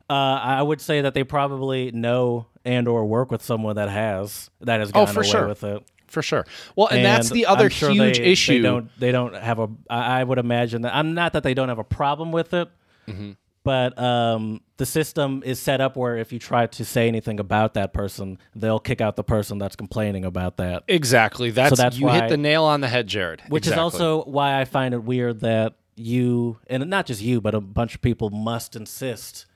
uh, I would say that they probably know and or work with someone that has that has Oh, for away sure. with it. For sure. Well, and, that's the other sure huge they, issue. They don't they don't have a. I would imagine that I'm not that they don't have a problem with it, Mm-hmm. But um, the system is set up where if you try to say anything about that person, they'll kick out the person that's complaining about that. exactly. That's, that's you hit the nail on the head, Jared. Which Exactly. is also why I find it weird that you and not just you, but a bunch of people must insist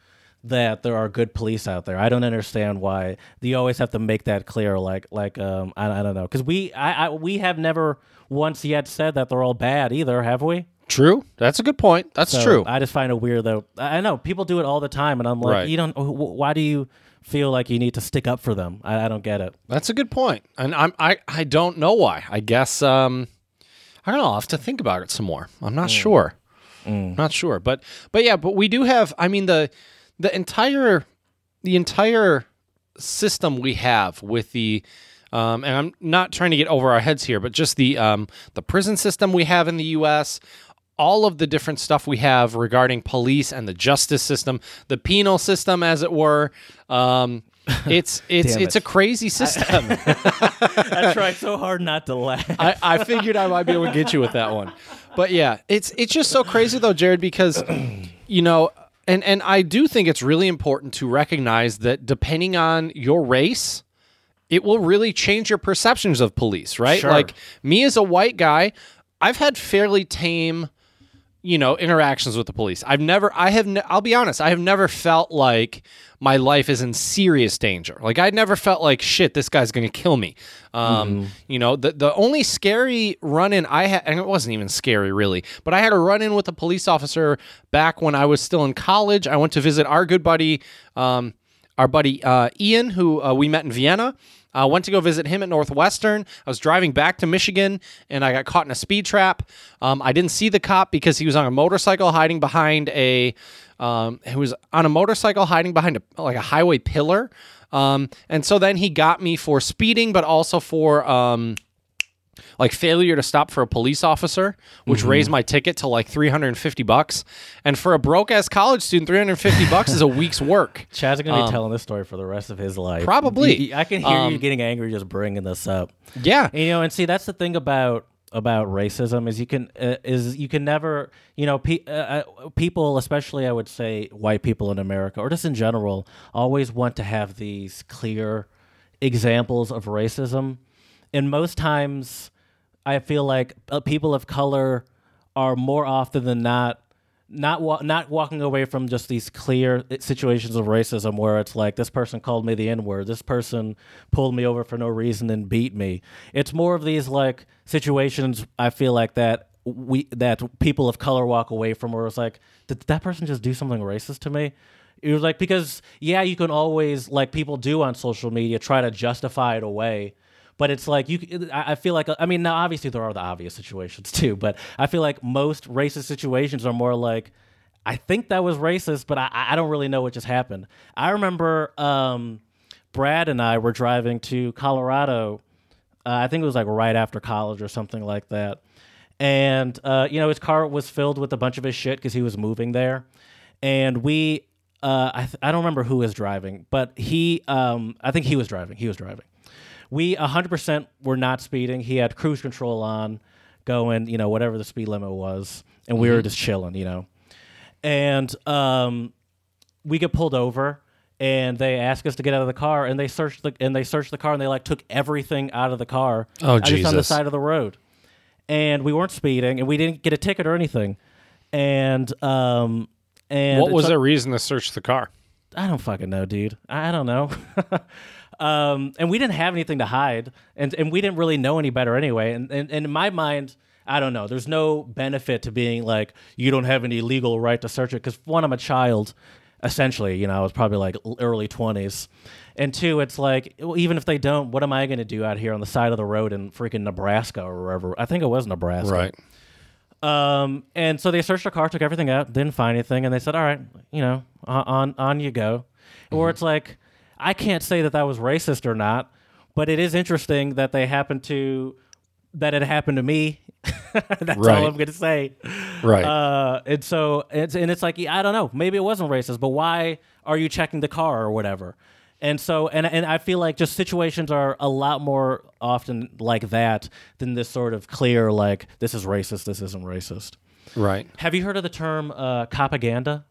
that there are good police out there. I don't understand why you always have to make that clear. Like, like um, I, I don't know, because we, I, I, we have never once yet said that they're all bad either, have we? True. That's a good point. That's So true. I just find it weird though. I I know people do it all the time, and I'm like, Right. you don't. wh- Why do you feel like you need to stick up for them? I, I don't get it. That's a good point. And I'm I I don't know why. I guess um I don't know. I'll have to think about it some more. I'm not Mm. sure. Not sure. But but yeah, but we do have I mean the the entire the entire system we have with the um, and I'm not trying to get over our heads here, but just the um, the prison system we have in the U.S., all of the different stuff we have regarding police and the justice system, the penal system, as it were. Um, it's it's it's it. a crazy system. I tried so hard not to laugh. I, I figured I might be able to get you with that one. But yeah, it's it's just so crazy though, Jared, because you know, and and I do think it's really important to recognize that depending on your race, it will really change your perceptions of police, right? Sure. Like me as a white guy, I've had fairly tame you know interactions with the police. I've never i have ne- i'll be honest i have never felt like my life is in serious danger. Like i never felt like shit this guy's gonna kill me. Um you know the the only scary run-in i had and it wasn't even scary really but i had a run-in with a police officer back when i was still in college. I went to visit our good buddy um our buddy uh, Ian, who uh, we met in Vienna. I went to go visit him at Northwestern. I was driving back to Michigan and I got caught in a speed trap. Um, I didn't see the cop because he was on a motorcycle hiding behind a. Um, he was on a motorcycle hiding behind a, like a highway pillar. Um, and so then he got me for speeding, but also for um, like failure to stop for a police officer, which Mm-hmm. raised my ticket to like 350 bucks. And for a broke ass college student, 350 bucks is a week's work. Chad's gonna be telling this story for the rest of his life. Um, Probably. You- you- I can hear you Um, getting angry just bringing this up. Yeah. And, you know, and see, that's the thing about about racism is you can uh, is you can never you know pe- uh, uh, people especially I would say white people in America or just in general always want to have these clear examples of racism, and most times I feel like uh, people of color are more often than not not wa- not walking away from just these clear situations of racism where it's like this person called me the n word, this person pulled me over for no reason and beat me. It's more of these like situations I feel like that we that people of color walk away from where it's like did that person just do something racist to me? It was like because yeah, you can always like people do on social media try to justify it away but it's like you I feel like I mean now obviously there are the obvious situations too but I feel like most racist situations are more like I think that was racist but I I don't really know what just happened. I remember um Brad and I were driving to Colorado uh, I think it was like right after college or something like that. And uh, you know, his car was filled with a bunch of his shit because he was moving there. And we, uh, I, th- I don't remember who was driving, but he, um, I think he was driving. He was driving. We 100% were not speeding. He had cruise control on, going, you know, whatever the speed limit was, and we were just chilling, you know. And um, we get pulled over and they ask us to get out of the car and they searched the and they searched the car and they like took everything out of the car Oh, just on the side of the road and we weren't speeding and we didn't get a ticket or anything and um and What was it's- their reason to search the car? I don't fucking know, dude. I don't know. um, and we didn't have anything to hide, and and we didn't really know any better anyway. And and, and in my mind. I don't know. There's no benefit to being like you don't have any legal right to search it because one, I'm a child, essentially. You know, I was probably like early 20s, and two, it's like well, even if they don't, what am I going to do out here on the side of the road in freaking Nebraska or wherever? I think it was Nebraska. Right. Um, and so they searched the car, took everything out, didn't find anything, and they said, "All right, you know, on on, on you go." or it's like, I can't say that that was racist or not, but it is interesting that they happened to that it happened to me. That's Right. all I'm gonna say. Right. Uh, and so it's and it's like I don't know, maybe it wasn't racist, but why are you checking the car or whatever? And so and and I feel like just situations are a lot more often like that than this sort of clear like this is racist, this isn't racist. right. Have you heard of the term uh, copaganda?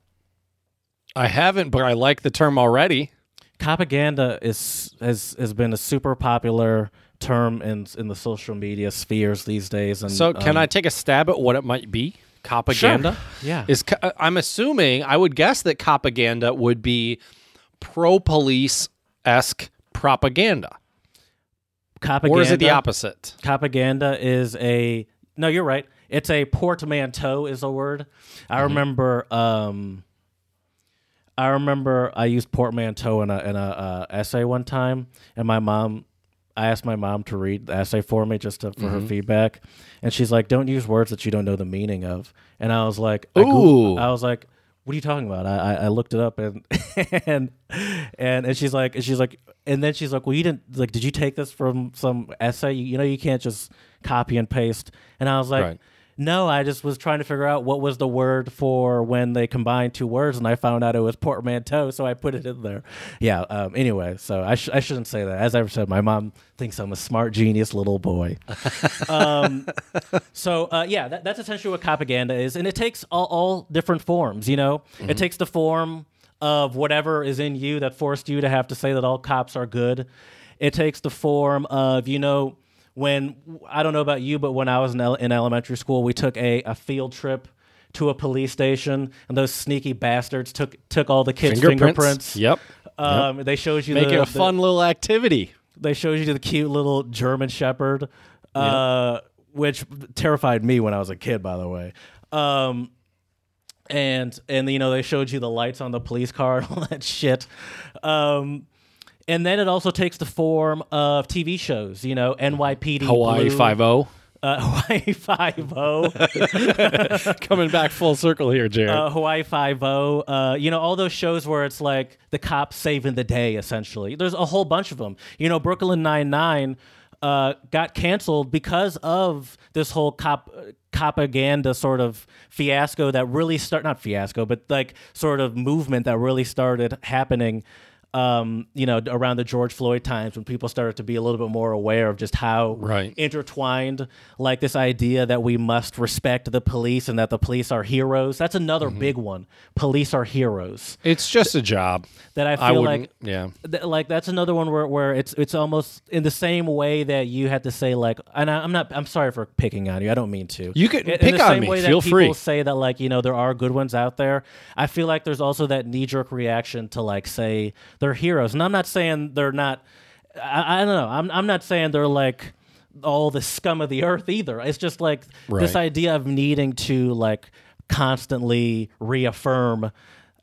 I haven't, but I like the term already. Copaganda is has has been a super popular term in in the social media spheres these days. And So, can um, I take a stab at what it might be? Copaganda. Yeah. Is uh, I'm assuming I would guess that copaganda would be pro police esque propaganda, propaganda? or is it the opposite? Copaganda is a no. You're right. It's a portmanteau is a word. I remember. Um, I remember I used portmanteau in a in a uh, essay one time, and my mom. I asked my mom to read the essay for me just to, for her feedback, and she's like, "Don't use words that you don't know the meaning of." And I was like, I, Ooh. I was like, "What are you talking about?" I, I, I looked it up and and and and she's like, and she's like, and then she's like, "Well, you didn't like? Did you take this from some essay? You, you know, you can't just copy and paste." And I was like. Right. No, I just was trying to figure out what was the word for when they combined two words, and I found out it was portmanteau, so I put it in there. Yeah. Um, anyway, so I, sh- I shouldn't say that. As I said, my mom thinks I'm a smart genius little boy. um, so uh, yeah, that, that's essentially what copaganda is, and it takes all, all different forms. You know, it takes the form of whatever is in you that forced you to have to say that all cops are good. It takes the form of you know when I don't know about you, but when I was in, ele- in elementary school, we took a, a field trip to a police station, and those sneaky bastards took took all the kids' fingerprints. Yep. Um, They showed you Make the, it a the- fun little activity. they showed you the cute little German Shepherd, uh, which terrified me when I was a kid, by the way. Um, and and you know they showed you the lights on the police car and all that shit. Um, and then it also takes the form of TV shows, you know, NYPD, Hawaii Five O. uh, Hawaii Five O, Coming back full circle here, Jared. uh, Hawaii Five O. Uh, you know, all those shows where it's like the cops saving the day. Essentially, there's a whole bunch of them. You know, Brooklyn Nine Nine uh, got canceled because of this whole cop propaganda sort of fiasco that really start not fiasco, but like sort of movement that really started happening. Um, you know, around the George Floyd times when people started to be a little bit more aware of just how Right. intertwined like this idea that we must respect the police and that the police are heroes that's another Mm-hmm. big one police are heroes it's just a job. that i I feel wouldn't. like yeah. th- like that's another one where, where it's it's almost in the same way that you had to say like and I, i'm not i'm sorry for picking on you i don't mean to You can In- in pick the on same me. way that Feel people free. say that like you know there are good ones out there i feel like there's also that knee-jerk reaction to like say they're heroes. And i'm not saying they're not i, I don't know. I'm, I'm not saying they're like all the scum of the earth either. It's just like this idea of needing to like constantly reaffirm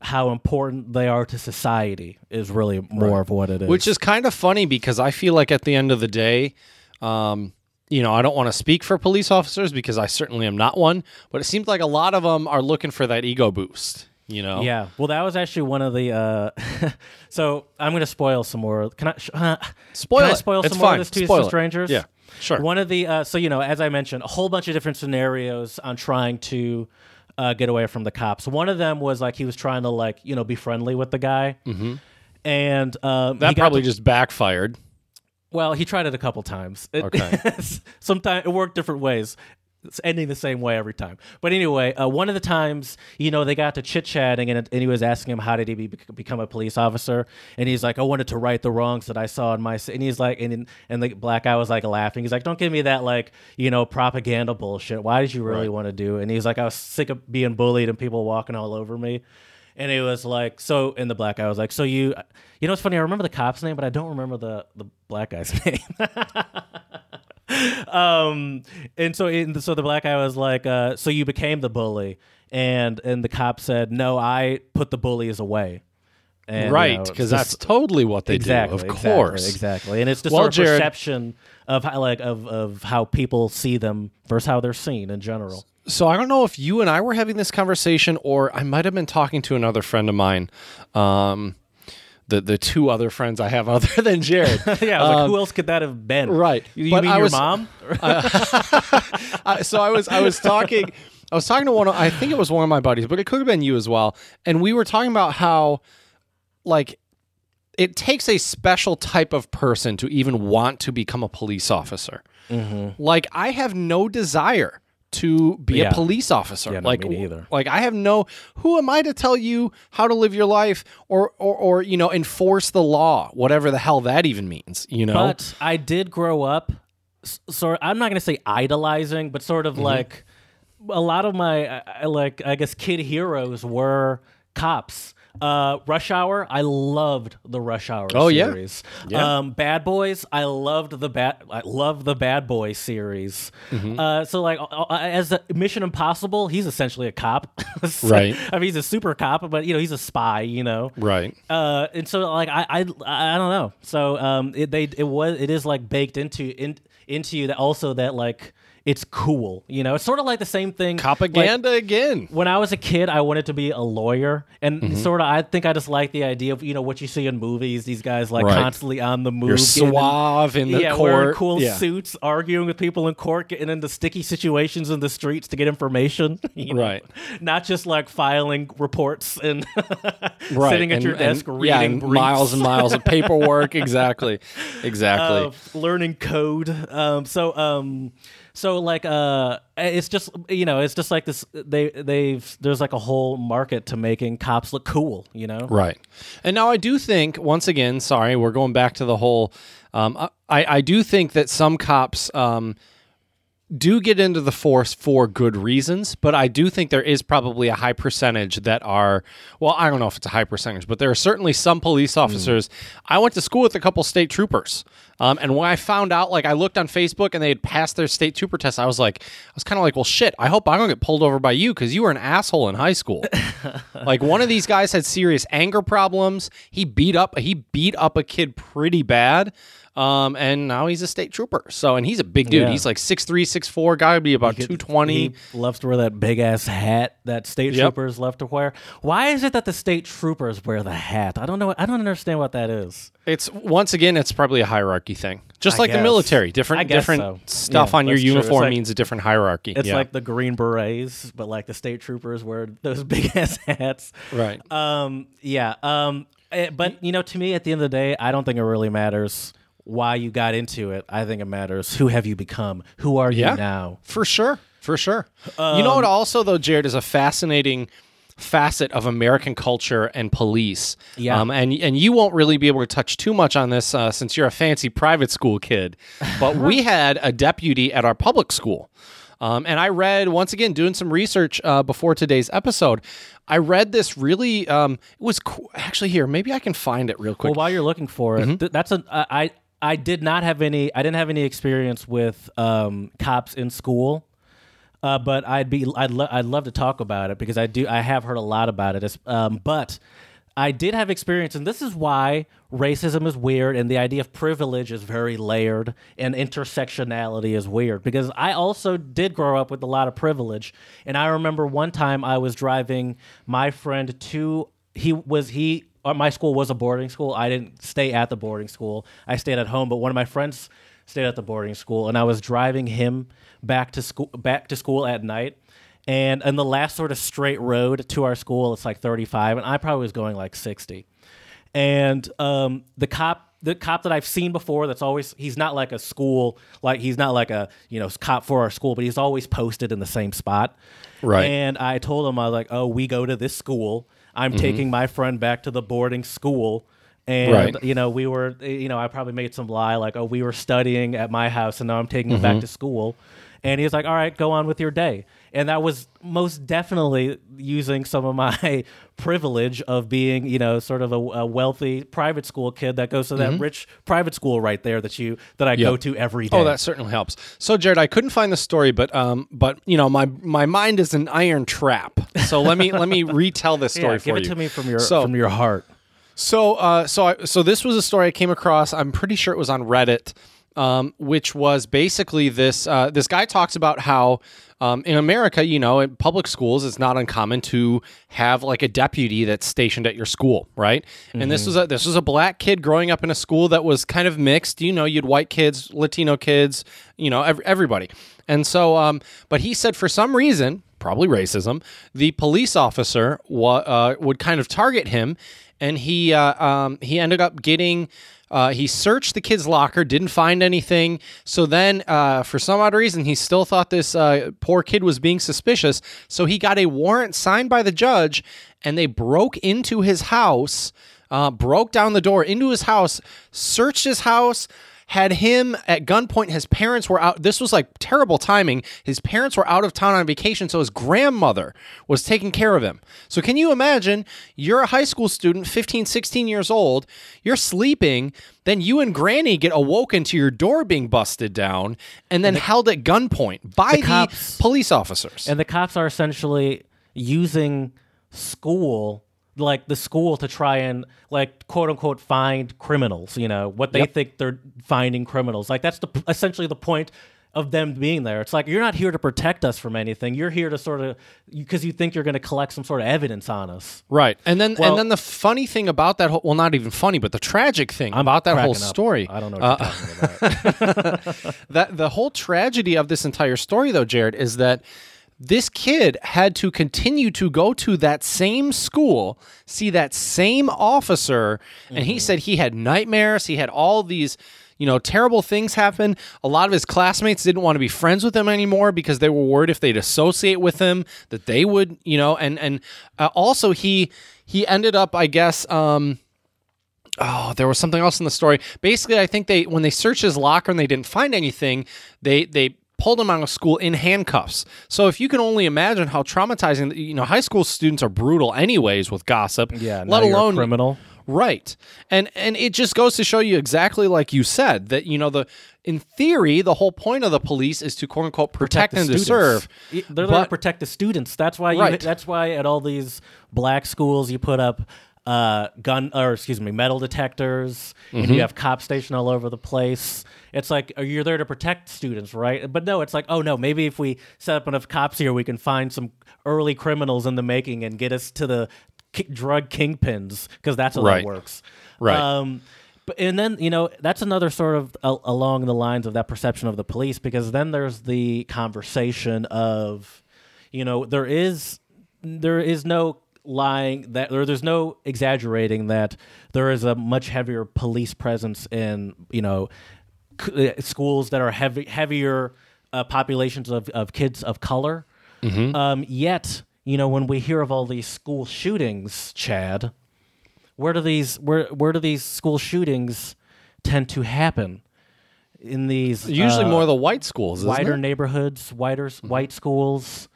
how important they are to society is really more of what it is Which is. kind of funny because I feel like at the end of the day, um, you know, I don't want to speak for police officers because I certainly am not one, but it seems like a lot of them are looking for that ego boost. You know, Yeah, well, that was actually one of the. Uh, so I'm going to spoil some more. Can I? Sh- uh, Spoil can I it. spoil It's some more fine. of this to Spoil to it. strangers? Yeah, sure. One of the. Uh, so you know, as I mentioned, a whole bunch of different scenarios on trying to uh, get away from the cops. One of them was like he was trying to like you know be friendly with the guy, mm-hmm. and um, that probably to- just backfired. well, he tried it a couple times. It, Okay. Sometimes it worked different ways. It's ending the same way every time. But anyway, uh, one of the times, you know, they got to chit chatting, and, and he was asking him how did he be, become a police officer, and he's like, I wanted to right the wrongs that I saw in my. ci-" And he's like, and and the black guy was like laughing. He's like, Don't give me that like you know propaganda bullshit. Why did you really Right. want to do? And he's like, I was sick of being bullied and people walking all over me. and it was like so. And the black guy was like, "So you, you know, it's funny. I remember the cop's name, but I don't remember the the black guy's name." um, and so in, so the black guy was like, uh, "So you became the bully?" And and the cop said, "No, I put the bullies away." And, right, know, because it's that's totally what they exactly, do. Of exactly, course, exactly. And it's the Well, sort of Jared- perception of how, like of of how people see them versus how they're seen in general. So I don't know if you and I were having this conversation, or I might have been talking to another friend of mine. Um, the the two other friends I have other than Jared. yeah, I was like, who else could that have been? Um, right. You, you mean I your was- mom? I, so I was I was talking I was talking to one of, I think it was one of my buddies, but it could have been you as well. And we were talking about how like it takes a special type of person to even want to become a police officer. Like I have no desire to be Yeah. a police officer. Yeah, no, like me neither. like I have no who am I to tell you how to live your life or or or you know enforce the law, whatever the hell that even means, you know? But I did grow up, s- sort. I'm not going to say idolizing, but sort Mm-hmm. of like a lot of my, I- I like, I guess, kid heroes were cops. Uh, Rush Hour, I loved the Rush Hour Oh, series. Yeah. Um, Bad Boys, I loved the bad, I love the Bad Boy series. Mm-hmm. Uh, so like, uh, uh, as a Mission Impossible, he's essentially a cop. So- Right. I mean, he's a super cop, but you know, he's a spy. You know. right. Uh, and so like I I, I don't know. So um, it they it was it is like baked into in, into you that also that like it's cool. You know, it's sort of like the same thing. like, Propaganda again. when I was a kid, I wanted to be a lawyer, and Mm-hmm. sort of I think I just like the idea of you know what you see in movies. These guys like Right. constantly on the move, You're getting in- suave in the yeah, court. wearing cool Yeah. suits, arguing with people in court, getting into sticky situations in the streets to get information. you know? Right. Not just like filing reports and right. sitting at and- your and- desk reading yeah, and miles and miles of paperwork. exactly, exactly. of learning code. Um, so um, so like uh, it's just you know it's just like this. They they've there's like a whole market to making cops look cool. You know. right. And now I do think once again, sorry, we're going back to the whole. Um, I I do think that some cops. Um, do get into the force for good reasons, but I do think there is probably a high percentage that are, well, I don't know if it's a high percentage, but there are certainly some police officers. I went to school with a couple state troopers. Um, and when I found out, like, I looked on Facebook and they had passed their state trooper test, I was like, I was kind of like, well, shit, I hope I don't get pulled over by you because you were an asshole in high school. like, one of these guys had serious anger problems. He beat up, he beat up a kid pretty bad. Um, and now he's a state trooper. So, and he's a big dude. Yeah. He's like 6'3, 6'4, guy would be about 220. He loves to wear that big ass hat that state Yep. troopers love to wear. Why is it that the state troopers wear the hat? I don't know. I don't understand what that is. It's once again, it's probably a hierarchy thing. Just I like the military, different different so. stuff Yeah, on your that's true. It's uniform like- means a different hierarchy. It's yeah. like the Green Berets, but like the state troopers wear those big ass hats. right. Um, yeah. Um, eh, but you know, to me, at the end of the day, I don't think it really matters why you got into it. I think it matters who have you become. Who are you Yeah. now? For sure. For sure. you know what also though, Jared, is a fascinating facet of American culture and police. Yeah. Um, and and you won't really be able to touch too much on this uh, since you're a fancy private school kid. But we had a deputy at our public school. Um, and I read once again doing some research uh, before today's episode. I read this really. Um, it was co- actually here. Maybe I can find it real quick. Well, while you're looking for Mm-hmm. it, th- that's a I. I did not have any. I didn't have any experience with um, cops in school, uh, but I'd be. I'd. Lo- I'd love to talk about it because I do. I have heard a lot about it. Um, but I did have experience, and this is why racism is weird, and the idea of privilege is very layered, and intersectionality is weird. Because I also did grow up with a lot of privilege, and I remember one time I was driving my friend to. He was he my school was a boarding school. I didn't stay at the boarding school. I stayed at home, but one of my friends stayed at the boarding school, and I was driving him back to school back to school at night. And in the last sort of straight road to our school, it's like 35, and I probably was going like 60. And um, the cop, the cop that I've seen before, that's always he's not like a school, like he's not like a you know cop for our school, but he's always posted in the same spot. Right. And I told him I was like, oh, we go to this school. I'm mm-hmm. taking my friend back to the boarding school. And Right. you know, we were, eh, you know, I probably made some lie like, "Oh, we were studying at my house, and now I'm taking him back mm-hmm. to school." and he was like, "All right, go on with your day." And that was most definitely using some of my privilege of being, you know, sort of a, a wealthy private school kid that goes to that mm-hmm. rich private school right there that you that I go to every oh, day. Oh, that certainly helps. So, Jared, I couldn't find the story, but um, but you know, my my mind is an iron trap. So let me let me retell this story yeah, for give you. it to me from your So- from your heart. So, uh, so I, so this was a story I came across. I'm pretty sure it was on Reddit, um, which was basically this. Uh, this guy talks about how um, in America, you know, in public schools, it's not uncommon to have like a deputy that's stationed at your school, right? And this was a this was a black kid growing up in a school that was kind of mixed. You know, you had white kids, Latino kids, you know, ev- everybody. And so, um, but he said for some reason, probably racism, the police officer wa- uh, would kind of target him, and he uh, um, he ended up getting. Uh, he searched the kid's locker, didn't find anything. So then, uh, for some odd reason, he still thought this uh, poor kid was being suspicious. So he got a warrant signed by the judge, and they broke into his house, uh, broke down the door into his house, searched his house, had him at gunpoint. His parents were out. This was like terrible timing. His parents were out of town on vacation, so his grandmother was taking care of him. So, can you imagine? You're a high school student, 15, 16 years old, you're sleeping, then you and granny get awoken to your door being busted down and then held at gunpoint by the, cops- police officers. And the cops are essentially using school, like the school, to try and like quote unquote find criminals. You know what they Yep. think they're finding criminals. Like that's the essentially the point of them being there. It's like you're not here to protect us from anything. You're here to sort of because you think you're going to collect some sort of evidence on us. Right, and then Well- and then the funny thing about that whole well, not even funny, but the tragic thing about that whole up. story, I don't know what uh, you're talking about. that the whole tragedy of this entire story though jared is that this kid had to continue to go to that same school see that same officer and Mm-hmm. he said he had nightmares. He had all these you know terrible things happen. A lot of his classmates didn't want to be friends with him anymore because they were worried if they'd associate with him that they would you know and and uh, also he he ended up i guess um oh there was something else in the story. Basically i think they when they searched his locker and they didn't find anything they they pulled him out of school in handcuffs so if you can only imagine how traumatizing you know high school students are brutal anyways with gossip Yeah, let alone criminal. right and and it just goes to show you exactly like you said that you know the in theory the whole point of the police is to quote unquote protect, the and to serve They're there to protect the students. That's why. You, Right. That's why at all these black schools you put up uh, gun or excuse me metal detectors, and Mm-hmm. you have cops stationed all over the place. It's like uh, you're there to protect students, right? But no, it's like oh no, maybe if we set up enough cops here, we can find some early criminals in the making and get us to the ki- drug kingpins because that's how Right. that works. Right. Um, but and then you know that's another sort of a- along the lines of that perception of the police because then there's the conversation of, you know, there is there is no lying that or there's no exaggerating that there is a much heavier police presence in you know c- uh, schools that are heavy heavier uh, populations of, of kids of color. Um, yet you know when we hear of all these school shootings, Chad, where do these where where do these school shootings tend to happen? In these usually uh, more the white schools wider it? neighborhoods, wider white schools,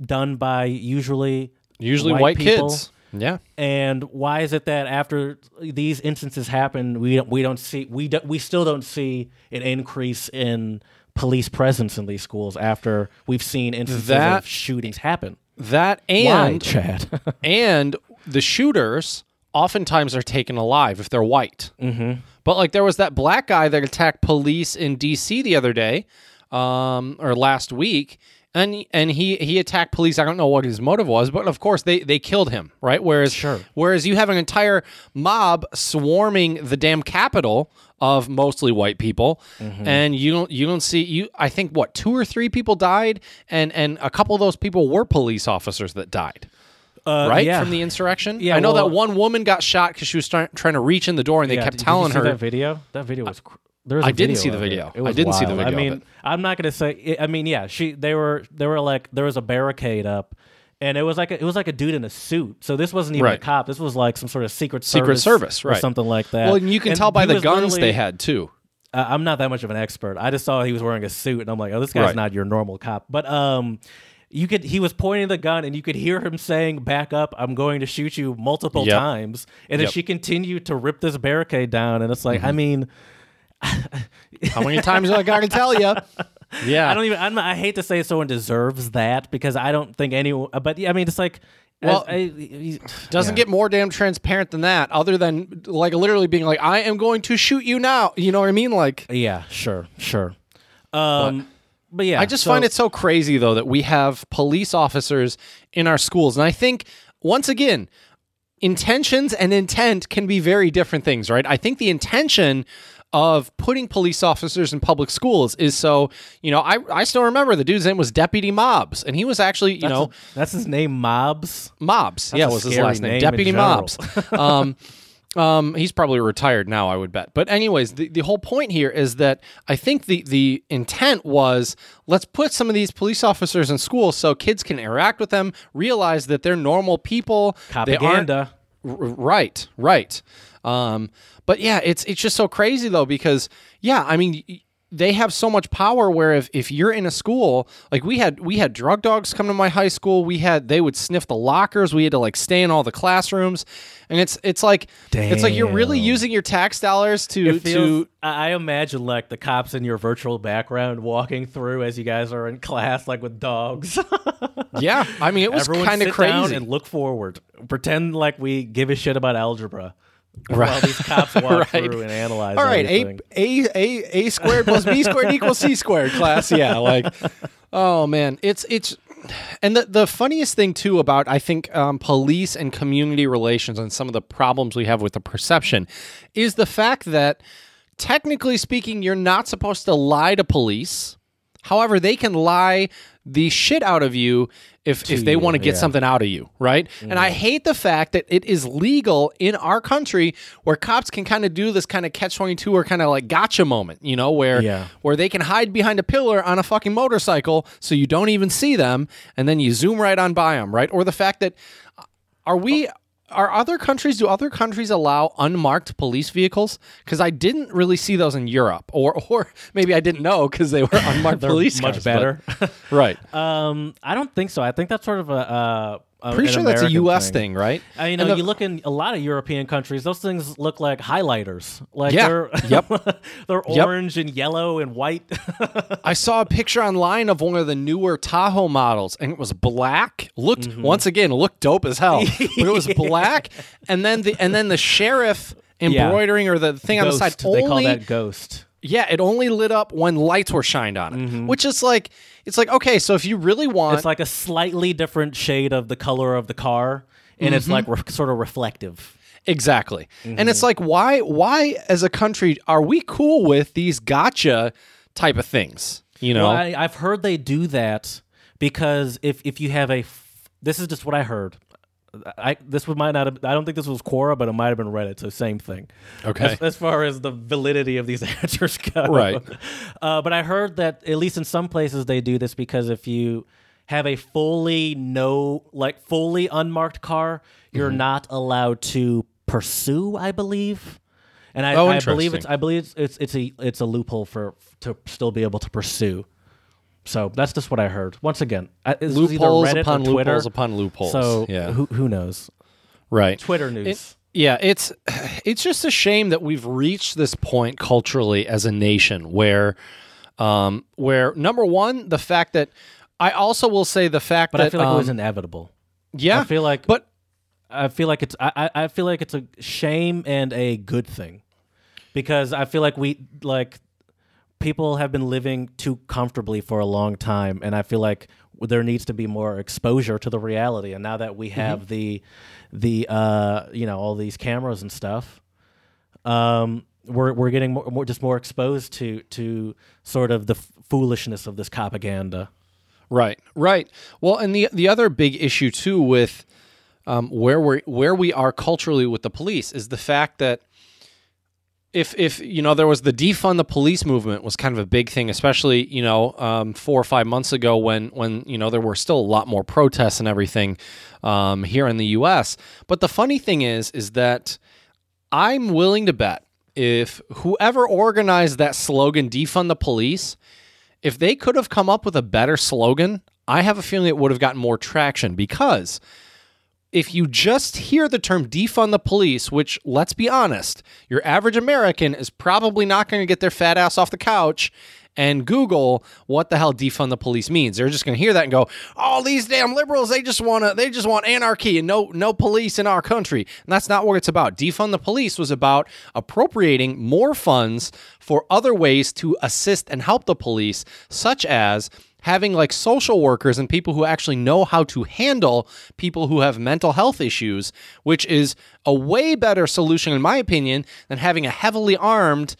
done by usually usually white, people. kids yeah And why is it that after these instances happen, we don't, we don't see we do, we still don't see an increase in police presence in these schools after we've seen instances That- of shootings happen? that Why, and Chad? and the shooters oftentimes are taken alive if they're white. Mm-hmm. But like there was that black guy that attacked police in D.C. the other day, um, or last week, and and he he attacked police. I don't know what his motive was, but of course they they killed him, right? Whereas Sure. whereas you have an entire mob swarming the damn capital of mostly white people, and you don't you don't see you. I think what two or three people died, and and a couple of those people were police officers that died Uh, right yeah. from the insurrection. Yeah, I know well- that one woman got shot because she was try- trying to reach in the door, and they Yeah, kept telling did you see her. that video. That video was. Cr- I didn't see the it. video. It I didn't see the video I mean, it. I'm not gonna say. I mean, yeah, she. They were. They were like. There was a barricade up, and it was like. A, it was like a dude in a suit. So this wasn't even Right. a cop. This was like some sort of secret Secret service, Service, or right. something like that. Well, and you can And tell by the guns they had too. uh, I'm not that much of an expert. I just saw he was wearing a suit, and I'm like, oh, this guy's Right. not your normal cop. But um, you could he was pointing the gun, and you could hear him saying, "Back up! I'm going to shoot you" multiple Yep. times, and then Yep. she continued to rip this barricade down, and it's like, I mean. How many times do I got to tell you? Yeah. I don't even. I'm, I hate to say someone deserves that because I don't think anyone. But yeah, I mean, it's like. Well, as- I- he- doesn't yeah. get more damn transparent than that other than like literally being like i am going to shoot you now you know what i mean like Yeah, sure, sure. Um, but, yeah, i just so- find it so crazy though that we have police officers in our schools and i think once again intentions and intent can be very different things right i think the intention of putting police officers in public schools is so you know i, I still remember the dude's name was deputy mobs and he was actually you That's, know that's his name, Mobs. Mobs. yeah, a was his last name. name Deputy. Mobs. um, um, he's probably retired now, I would bet. But anyways, the, the whole point here is that I think the the intent was let's put some of these police officers in school so kids can interact with them, realize that they're normal people. They aren't Propaganda. R- right, right. Um, but yeah, it's it's just so crazy though because yeah, I mean they have so much power where if, if you're in a school like we had we had drug dogs come to my high school we had they would sniff the lockers we had to like stay in all the classrooms and it's it's like it's like you're really using your tax dollars to feels, to I imagine like the cops in your virtual background walking through as you guys are in class, like with dogs. yeah I mean it was kind of crazy and look forward. Pretend like we give a shit about algebra. Right. While these cops walk Right. through and analyze. all right a, a a a squared plus b squared equals c squared class yeah like oh man it's it's and the, the funniest thing too about i think um, police and community relations and some of the problems we have with the perception is the fact that technically speaking you're not supposed to lie to police however they can lie the shit out of you if, if they want to get yeah. something out of you right and i mm. hate the fact that it is legal in our country where cops can kind of do this kind of catch 22 or kind of like gotcha moment you know where Yeah. where they can hide behind a pillar on a fucking motorcycle so you don't even see them and then you zoom right on by them right or the fact that uh, are we are other countries do other countries allow unmarked police vehicles because i didn't really see those in europe or or maybe i didn't know because they were unmarked police much cars, better. but- right um, I don't think so. I think that's sort of a. Uh, a pretty an sure that's a us thing, right Uh, you know, the- you look in a lot of European countries; those things look like highlighters. Like Yeah. they're Yep. they're Yep. orange and yellow and white. I saw a picture online of one of the newer Tahoe models, and it was black. Looked Mm-hmm. once again, looked dope as hell. but it was black, and then the and then the sheriff embroidering or the thing on the side Ghost, they call that ghost. Yeah, it only lit up when lights were shined on it, which is like it's like okay, so if you really want, It's like a slightly different shade of the color of the car, and it's Mm-hmm. like re- sort of reflective. Exactly. And it's like why why as a country are we cool with these gotcha type of things? You know? Well, I, I've heard they do that because if if you have a, f- this is just what I heard. I this would might not have, I don't think this was Quora, but it might have been Reddit. So same thing. Okay. As, as far as the validity of these answers go, Right. Uh, but I heard that at least in some places they do this because if you have a fully no like fully unmarked car, you're Mm-hmm. not allowed to pursue. I believe. And I, Oh, I believe it's. I believe it's, it's it's a it's a loophole for to still be able to pursue. So that's just what I heard. Once again, I- this was either loopholes Reddit upon or Twitter. loopholes upon loopholes. So yeah. who who knows? right. Twitter news. Yeah, it's it's just a shame that we've reached this point culturally as a nation where um where number one, the fact that I also will say the fact but that I feel like it was um, inevitable. yeah, I feel like but I feel like it's I, I I feel like it's a shame and a good thing because I feel like we like people have been living too comfortably for a long time and I feel like there needs to be more exposure to the reality. And now that we have the the uh you know all these cameras and stuff um we're we're getting more, more just more exposed to to sort of the f- foolishness of this propaganda. Right, right. Well, and the the other big issue too with um, where we where we are culturally with the police is the fact that if if you know there was the defund the police movement was kind of a big thing, especially you know um, four or five months ago when when you know there were still a lot more protests and everything um, here in the U.S. But the funny thing is is that I'm willing to bet if whoever organized that slogan, defund the police, if they could have come up with a better slogan, I have a feeling it would have gotten more traction because if you just hear the term defund the police, which let's be honest, your average American is probably not going to get their fat ass off the couch and Google what the hell defund the police means. They're just going to hear that and go, "Oh, these damn liberals, they just want to they just want anarchy and no no police in our country." And that's not what it's about. Defund the police was about appropriating more funds for other ways to assist and help the police, such as having like social workers and people who actually know how to handle people who have mental health issues, which is a way better solution, in my opinion, than having a heavily armed.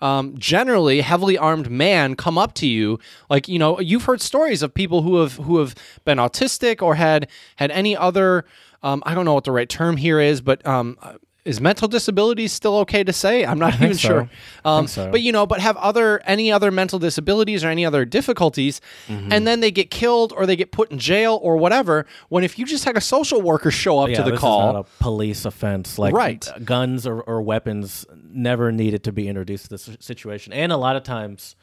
Um, generally, heavily armed man come up to you, like you know, you've heard stories of people who have who have been autistic or had had any other, um, I don't know what the right term here is, but um, is mental disability still okay to say? I'm not even so. sure. Um, so. But you know, but have other any other mental disabilities or any other difficulties, Mm-hmm. and then they get killed or they get put in jail or whatever. When if you just had a social worker show up yeah, to the call, a police offense. Like Right. guns or, or weapons never needed to be introduced to this situation, and a lot of times,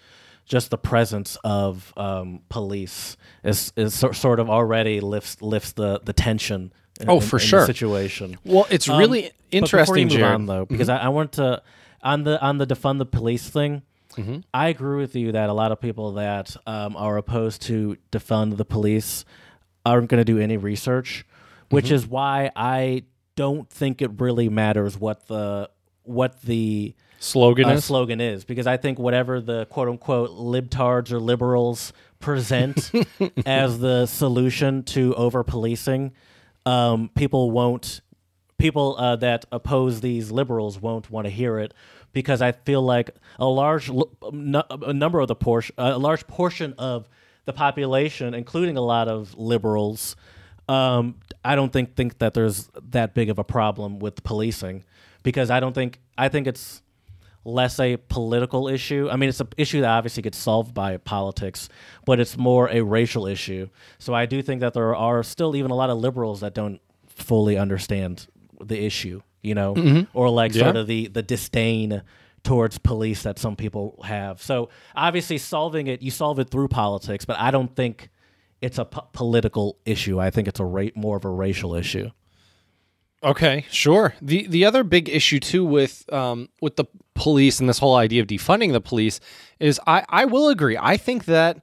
just the presence of um, police is is so, sort of already lifts lifts the the tension. In, Oh, in- for in sure. situation. well, it's Um, really but you interesting, move Jared. on, though, because I, I want to on the on the defund the police thing. Mm-hmm. I agree with you that a lot of people that um, are opposed to defund the police aren't going to do any research, which Mm-hmm. is why I don't think it really matters what the what the Slogan uh, is slogan is because I think whatever the quote unquote libtards or liberals present as the solution to over policing, um, people won't people uh, that oppose these liberals won't want to hear it because I feel like a large a number of the portion a large portion of the population, including a lot of liberals, um, I don't think think that there's that big of a problem with policing because I don't think I think it's less a political issue. I mean, it's an issue that obviously gets solved by politics, but it's more a racial issue. So I do think that there are still even a lot of liberals that don't fully understand the issue, you know, or like sort of the the disdain towards police that some people have. So obviously, solving it, you solve it through politics, but I don't think it's a po- political issue. I think it's a ra- more of a racial issue. Okay, sure. the The other big issue too with um, with the police and this whole idea of defunding the police is I I will agree. I think that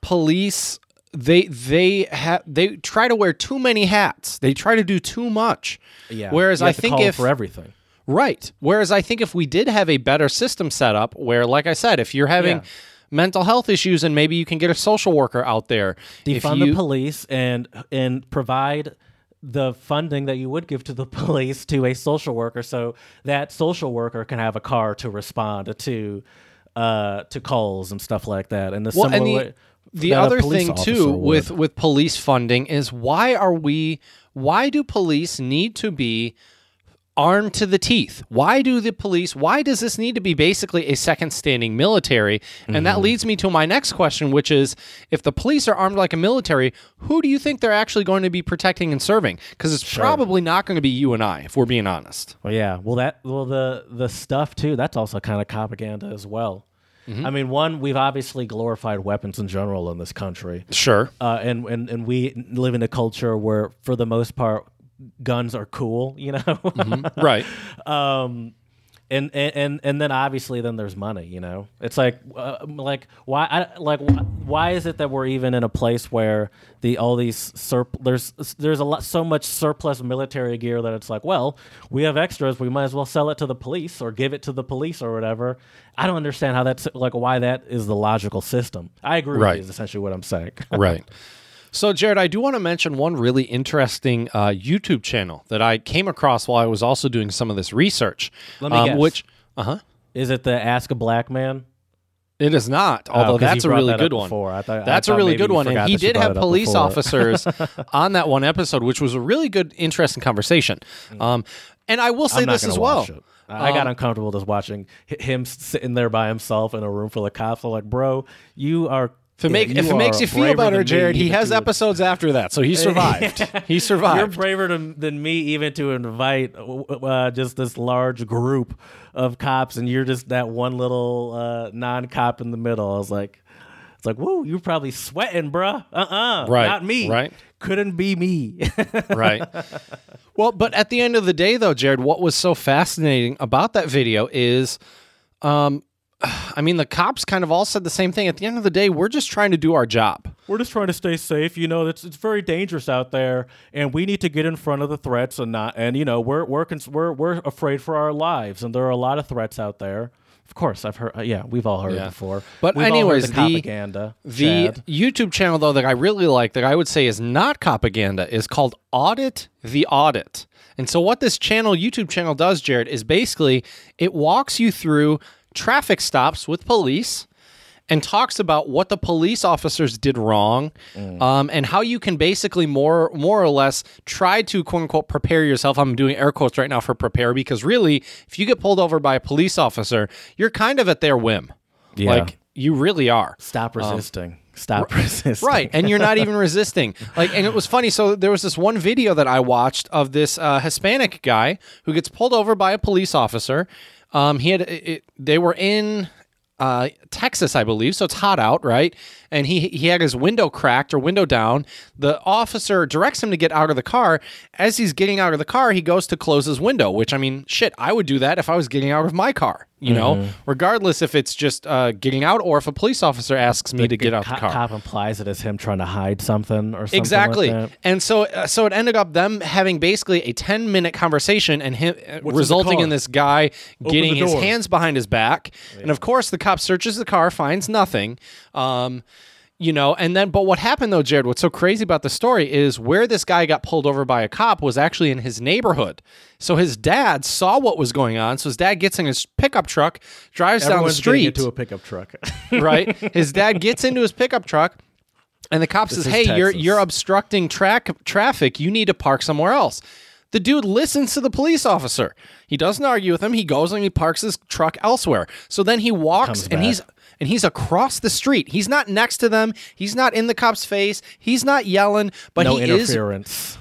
police they they have they try to wear too many hats. They try to do too much. Yeah. Whereas I think if for everything. Right. Whereas I think if we did have a better system set up where, like I said, if you're having Yeah. mental health issues and maybe you can get a social worker out there. if defund you, the police and and provide the funding that you would give to the police to a social worker so that social worker can have a car to respond to uh to calls and stuff like that and the Well, and the, way the other thing too would. with with police funding is why are we why do police need to be armed to the teeth why do the police why does this need to be basically a second standing military and Mm-hmm. that leads me to my next question which is if the police are armed like a military who do you think they're actually going to be protecting and serving because it's probably not going to be you and i if we're being honest Well, yeah. Well, that well the the stuff too. That's also kind of propaganda as well. Mm-hmm. I mean, one we've obviously glorified weapons in general in this country, sure uh, and and and we live in a culture where, for the most part, guns are cool. You know, right um and, and and and then obviously then there's money you know it's like uh, like why I, like why is it that we're even in a place where the all these surp there's there's a lot so much surplus military gear that it's like well we have extras we might as well sell it to the police or give it to the police or whatever i don't understand how that's like why that is the logical system i agree Right. with you is essentially what i'm saying right. So, Jared, I do want to mention one really interesting uh, YouTube channel that I came across while I was also doing some of this research. Let me um, guess. Which, uh huh, is it the ask a black man it is not. although you that's a really that good one. thought- that's a really good one, and he did have police officers on that one episode, which was a really good, interesting conversation. Um, and I will say Mm. This as well. I got Um, uncomfortable just watching him sitting there by himself in a room full of cops. I'm like, bro, you are If it, make, you if it makes you feel better, Jared, he has to- episodes after that, so he survived. he survived. You're braver than, than me even to invite uh, just this large group of cops, and you're just that one little uh, non-cop in the middle. I was like, it's like, woo, you're probably sweating, bruh. Uh-uh, Right, not me. right. Couldn't be me. right. Well, but at the end of the day, though, Jared, what was so fascinating about that video is, um, I mean, the cops kind of all said the same thing. At the end of the day, we're just trying to do our job. We're just trying to stay safe. You know, it's it's very dangerous out there, and we need to get in front of the threats and not. And you know, we're we're cons- we're we're afraid for our lives, and there are a lot of threats out there. Of course, I've heard. Uh, yeah, we've all heard Yeah. it before. But We've anyways, the, the- propaganda. The Chad. YouTube channel, though, that I really like, that I would say is not propaganda, is called Audit the Audit. And so, what this channel, YouTube channel, does, Jared, is basically it walks you through traffic stops with police and talks about what the police officers did wrong um, and how you can basically more more or less try to quote unquote prepare yourself i'm doing air quotes right now for prepare because really if you get pulled over by a police officer you're kind of at their whim Yeah. like you really are Stop resisting. Stop resisting. um, Right, and you're not even resisting. Like, and it was funny. So there was this one video that I watched of this uh, Hispanic guy who gets pulled over by a police officer. Um, he had it, they were in uh, Texas, I believe, so it's hot out, right? And he he had his window cracked or window down. The officer directs him to get out of the car. As he's getting out of the car, he goes to close his window. Which I mean, shit, I would do that if I was getting out of my car. You know, regardless if it's just uh, getting out or if a police officer asks me to get out Co- the car. Cop implies it as him trying to hide something or something. Exactly. Like that. And so uh, so it ended up them having basically a 10 minute conversation and him uh, resulting car? in this guy getting his hands behind his back. And of course the cop searches the car, finds nothing. Um you know, and then, but what happened though, Jared? What's so crazy about the story is where this guy got pulled over by a cop was actually in his neighborhood. So his dad saw what was going on. So his dad gets in his pickup truck, drives down the Everyone's street into a pickup truck. right? His dad gets into his pickup truck, and the cop says, is "Hey, you're you're obstructing track traffic. You need to park somewhere else." The dude listens to the police officer. He doesn't argue with him. He goes and he parks his truck elsewhere. So then he walks Comes and back. he's and he's across the street. He's not next to them. He's not in the cop's face. He's not yelling, but no he is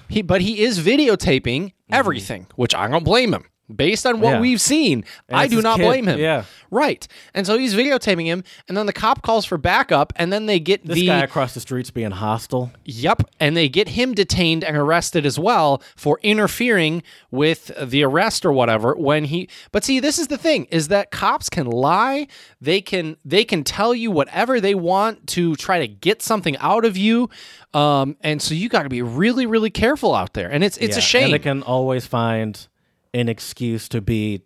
he but he is videotaping mm-hmm. everything, which I don't blame him. Based on what. Yeah. we've seen, I do not kid. blame him. Yeah. Right. And so he's videotaping him, and then the cop calls for backup, and then they get This the guy across the street's being hostile. Yep, and they get him detained and arrested as well for interfering with the arrest or whatever when he But see, this is the thing is that cops can lie, they can they can tell you whatever they want to try to get something out of you. Um and so you got to be really really careful out there. And it's it's a shame. And they can always find an excuse to be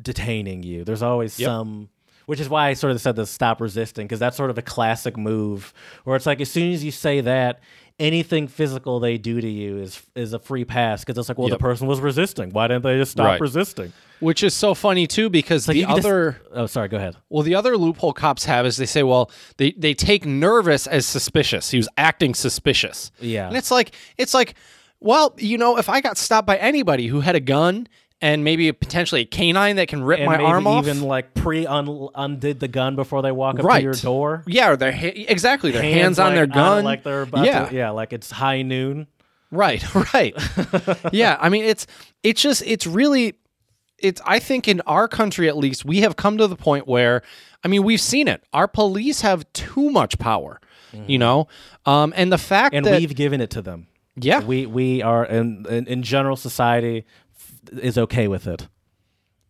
detaining you. There's always Yep. some, which is why I sort of said the stop resisting, because that's sort of a classic move where it's like as soon as you say that, anything physical they do to you is is a free pass because it's like, well, Yep. the person was resisting. Why didn't they just stop Right. resisting? which is so funny too because Like the you can just- other oh, sorry. Go ahead. Well, the other loophole cops have is they say, well, they, they take nervous as suspicious. He was acting suspicious. Yeah. And it's like, it's like, well, you know, if I got stopped by anybody who had a gun and maybe potentially a canine that can rip And my maybe arm off. even like pre undid the gun before they walk up Right. to your door. yeah, or their ha- exactly their hands, on like, their gun, like they're about yeah, to, yeah, like it's high noon. Right, right. yeah, I mean it's it's just it's really it's I think in our country at least we have come to the point where I mean we've seen it. Our police have too much power, you know? Um and the fact and that we've given it to them. Yeah, We we are in in, in general society f- is okay with it.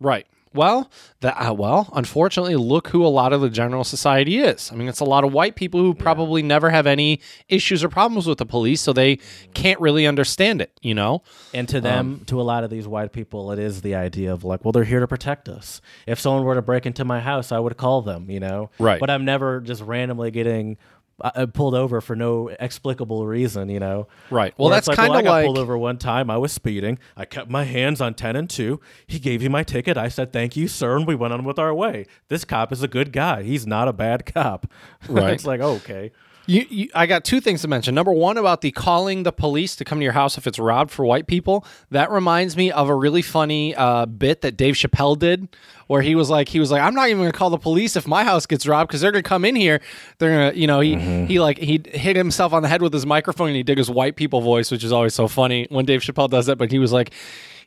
right. Well, that uh, well, unfortunately, look who a lot of the general society is. I mean, it's a lot of white people who probably never have any issues or problems with the police, so they can't really understand it. You know? And to them, to a lot of these white people, it is the idea of like, well, they're here to protect us. If someone were to break into my house, I would call them, you know. Right. But I'm never just randomly getting uh, uh, pulled over for no explicable reason, you know. Right. Well, Where that's like, well, kinda I got like- pulled over one time. I was speeding. I kept my hands on ten and two. He gave me my ticket. I said thank you, sir, and we went on with our way. This cop is a good guy. He's not a bad cop. Right. it's like okay. You, you, I got two things to mention. Number one, about the calling the police to come to your house if it's robbed for white people. That reminds me of a really funny uh, bit that Dave Chappelle did, where he was like, he was like, I'm not even gonna call the police if my house gets robbed because they're gonna come in here. They're gonna, you know, he he like he hit himself on the head with his microphone and he did his white people voice, which is always so funny when Dave Chappelle does that. But he was like,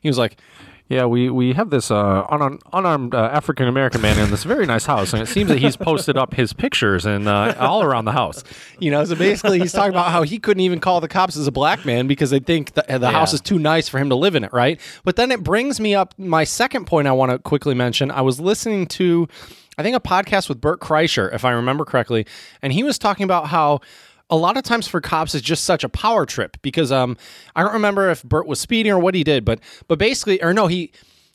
he was like. Yeah, we, we have this uh, unarmed, unarmed uh, African American man in this very nice house, and it seems that he's posted up his pictures and uh, all around the house. You know, so basically he's talking about how he couldn't even call the cops as a black man because they think the, the house is too nice for him to live in it, right? But then it brings me up my second point I want to quickly mention. I was listening to, I think, a podcast with Bert Kreischer, if I remember correctly, and he was talking about how a lot of times for cops it's just such a power trip because um I don't remember if Bert was speeding or what he did, but but basically or no, he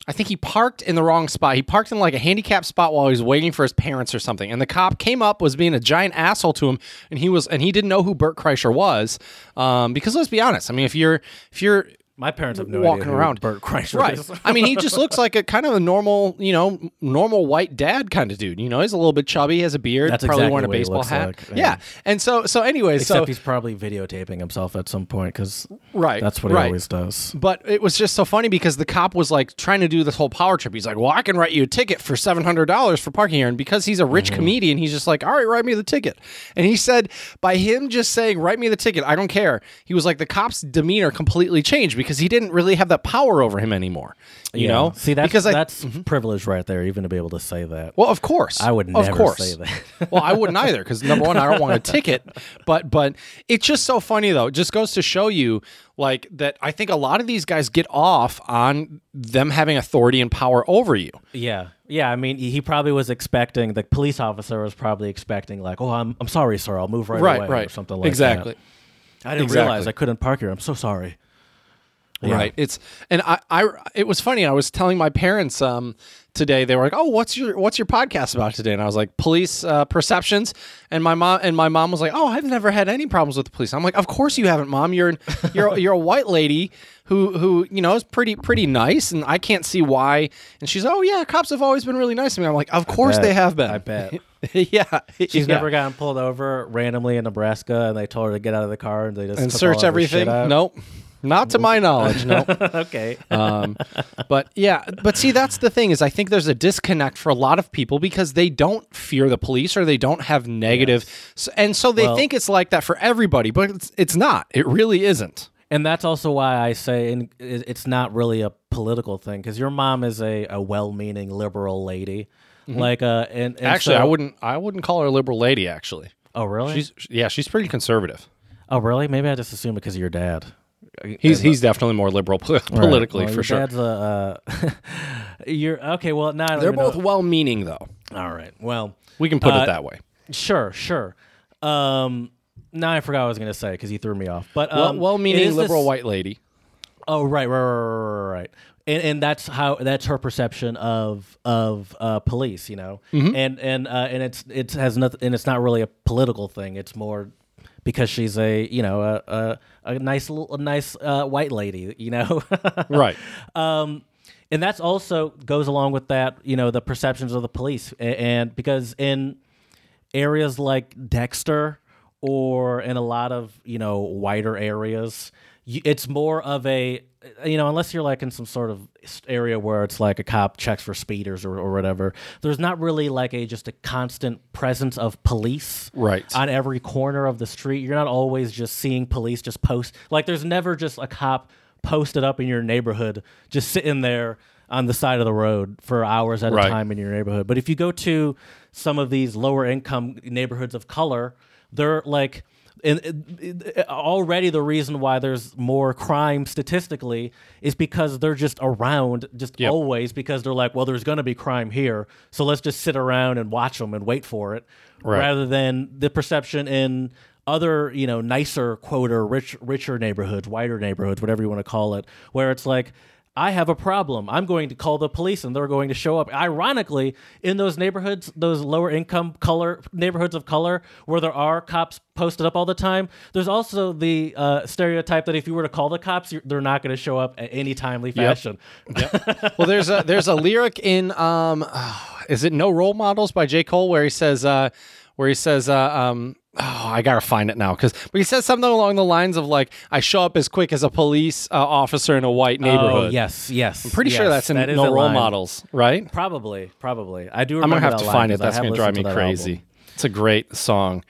I think he parked in the wrong spot. He parked in like a handicapped spot while he was waiting for his parents or something. And the cop came up, was being a giant asshole to him, and he was and he didn't know who Bert Kreischer was. Um, because let's be honest, I mean, if you're if you're My parents have no Walking idea around. Bert Kreischer Right. is. I mean, he just looks like a kind of a normal, you know, normal white dad kind of dude. You know, he's a little bit chubby, has a beard, That's probably exactly wearing a what he baseball looks hat. like, yeah. yeah. And so, so anyways, Except so he's probably videotaping himself at some point because right, that's what he right. always does. But it was just so funny because the cop was like trying to do this whole power trip. He's like, "Well, I can write you a ticket for seven hundred dollars for parking here," and because he's a rich mm-hmm. comedian, he's just like, "All right, write me the ticket." And he said, by him just saying, "Write me the ticket," I don't care. He was like, the cop's demeanor completely changed because he didn't really have that power over him anymore. You Yeah. know, see that's because I, that's mm-hmm. privilege right there, even to be able to say that. well, of course, I would of never course. say that. well, I wouldn't either because number one, I don't want a ticket. But but it's just so funny though. It just goes to show you like that. I think a lot of these guys get off on them having authority and power over you. Yeah, yeah. I mean, he he probably was expecting the police officer was probably expecting like, "Oh, I'm I'm sorry, sir. I'll move right, Right, away," right, or something like exactly. that. Exactly. I didn't Exactly. realize I couldn't park here. I'm so sorry. Yeah. Right. It's and I, I it was funny. I was telling my parents um today they were like, "Oh, what's your what's your podcast about today?" And I was like, "Police uh, perceptions." And my mom and my mom was like, "Oh, I've never had any problems with the police." I'm like, "Of course you haven't, mom. You're you're you're a white lady who who you know is pretty pretty nice, and I can't see why." And she's, "Oh yeah, cops have always been really nice to me." I'm like, "Of course they have been." I bet. yeah. She's yeah. never gotten pulled over randomly in Nebraska, and they told her to get out of the car, and they just and search all of her shit everything. Nope. Not to my knowledge. No. okay. um, but yeah, but see, that's the thing is, I think there's a disconnect for a lot of people because they don't fear the police or they don't have negative, s and so they Well- think it's like that for everybody, but it's, it's not. It really isn't. And that's also why I say and it's not really a political thing because your mom is a, a well-meaning liberal lady, like uh, and, and Actually, so- I wouldn't. I wouldn't call her a liberal lady. Actually, Oh really? she's yeah, she's pretty conservative. oh really? Maybe I just assumed because of your dad. He's he's definitely more liberal pol- politically Well, for your sure. Dad's a, uh, you're okay. Well, now I don't They're even know- both well-meaning though. all right. Well, We can put Uh, it that way. sure, sure. Um, now I forgot what I was going to say because he threw me off. But Well, um, it well-meaning liberal this- white lady. Oh right, right, right, right, right, right. And and that's how that's her perception of of uh, police, you know. Mm-hmm. And and uh, and it's it has nothing, and it's not really a political thing. It's more because she's a you know a a, a nice little a nice uh, white lady, you know. Right. um, and that's also goes along with that, you know, the perceptions of the police, A- and because in areas like Dexter or in a lot of you know wider areas, it's more of a Uh, you know unless you're like in some sort of area where it's like a cop checks for speeders or, or whatever. There's not really like a just a constant presence of police Right. on every corner of the street. You're not always just seeing police just post like there's never just a cop posted up in your neighborhood just sitting there on the side of the road for hours at Right. a time in your neighborhood. But if you go to some of these lower income neighborhoods of color, they're like and already the reason why there's more crime statistically is because they're just around just Yep. always because they're like well there's going to be crime here so let's just sit around and watch them and wait for it Right. rather than the perception in other you know nicer quoter rich richer neighborhoods wider neighborhoods whatever you want to call it where it's like I have a problem. I'm going to call the police and they're going to show up. Ironically, in those neighborhoods, those lower income color neighborhoods of color where there are cops posted up all the time, there's also the uh, stereotype that if you were to call the cops, you're, they're not going to show up at any timely fashion. well, there's a there's a lyric in um, is it No Role Modelz by J Cole where he says uh, where he says uh, um, oh, I gotta find it now because but he says something along the lines of like, "I show up as quick as a police uh, officer in a white neighborhood." Oh, yes, yes. I'm Pretty sure that's in No Role Modelz, right? Probably, probably. I do. I'm gonna have that to find it. That's gonna drive me crazy. album. It's a great song.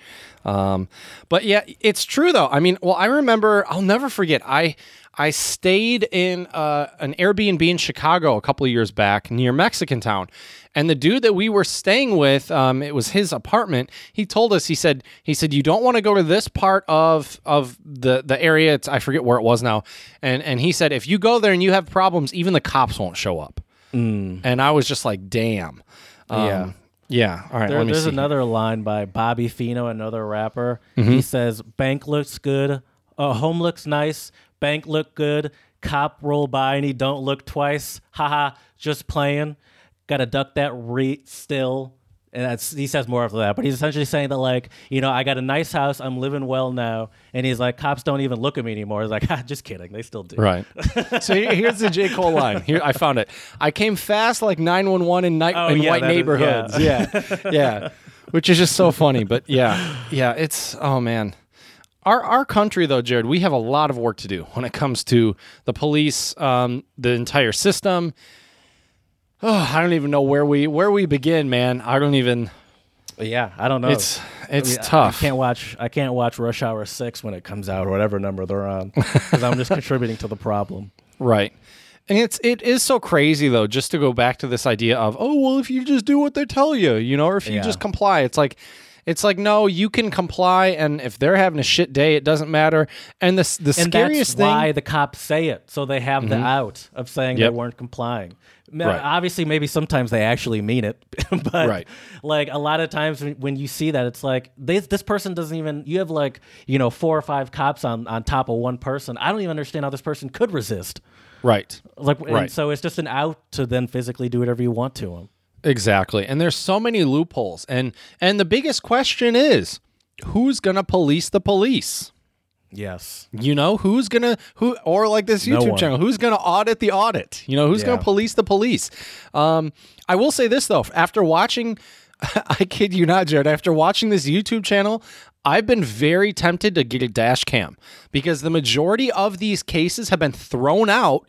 Um, but yeah, it's true though. I mean, well, I remember. I'll never forget. I I stayed in uh, an Airbnb in Chicago a couple of years back near Mexican Town, and the dude that we were staying with, um, it was his apartment. He told us. He said he said you don't want to go to this part of of the the area. It's, I forget where it was now, and and he said if you go there and you have problems, even the cops won't show up. And I was just like, damn. Um, Yeah. Yeah. All right. There- let me there's see. another line by Bobby Fino, another rapper. Mm-hmm. He says, "Bank looks good, uh, home looks nice, bank look good, cop roll by and he don't look twice. Haha, just playing. Got to duck that re still." And that's, he says more after that, but he's essentially saying that like, you know, I got a nice house, I'm living well now, and he's like, cops don't even look at me anymore. He's like, ah, just kidding, they still do. Right. so here's the J. Cole line. Here I found it. I came fast like 911 in night Oh, in yeah, white that is- neighborhoods. yeah. yeah. Which is just so funny. But yeah. Yeah. It's oh man. Our our country though, Jared, we have a lot of work to do when it comes to the police, um, the entire system. Oh, I don't even know where we where we begin, man. I don't even yeah, I don't know. it's it's I mean, tough. I can't watch. I can't watch Rush Hour Six when it comes out or whatever number they're on because I'm just contributing to the problem. Right. And it's it is so crazy though, just to go back to this idea of, oh well, if you just do what they tell you, you know, or if you Yeah. just comply. It's like it's like no, you can comply and if they're having a shit day, it doesn't matter. And the the And scariest thing Mm-hmm. why the cops say it, so they have the out of saying Yep. they weren't complying. Right. Obviously, maybe sometimes they actually mean it, but Right. like a lot of times when, you see that, it's like this this person doesn't even. You have like you know four or five cops on on top of one person. I don't even understand how this person could resist. Right. Like, and Right. so it's just an out to then physically do whatever you want to them. Exactly. And there's so many loopholes. And and the biggest question is who's gonna police the police? Yes. You know, who's gonna who or like this YouTube one. channel, who's gonna audit the audit? You know, who's Yeah. gonna police the police? Um, I will say this though, after watching I kid you not, Jared, after watching this YouTube channel, I've been very tempted to get a dash cam because the majority of these cases have been thrown out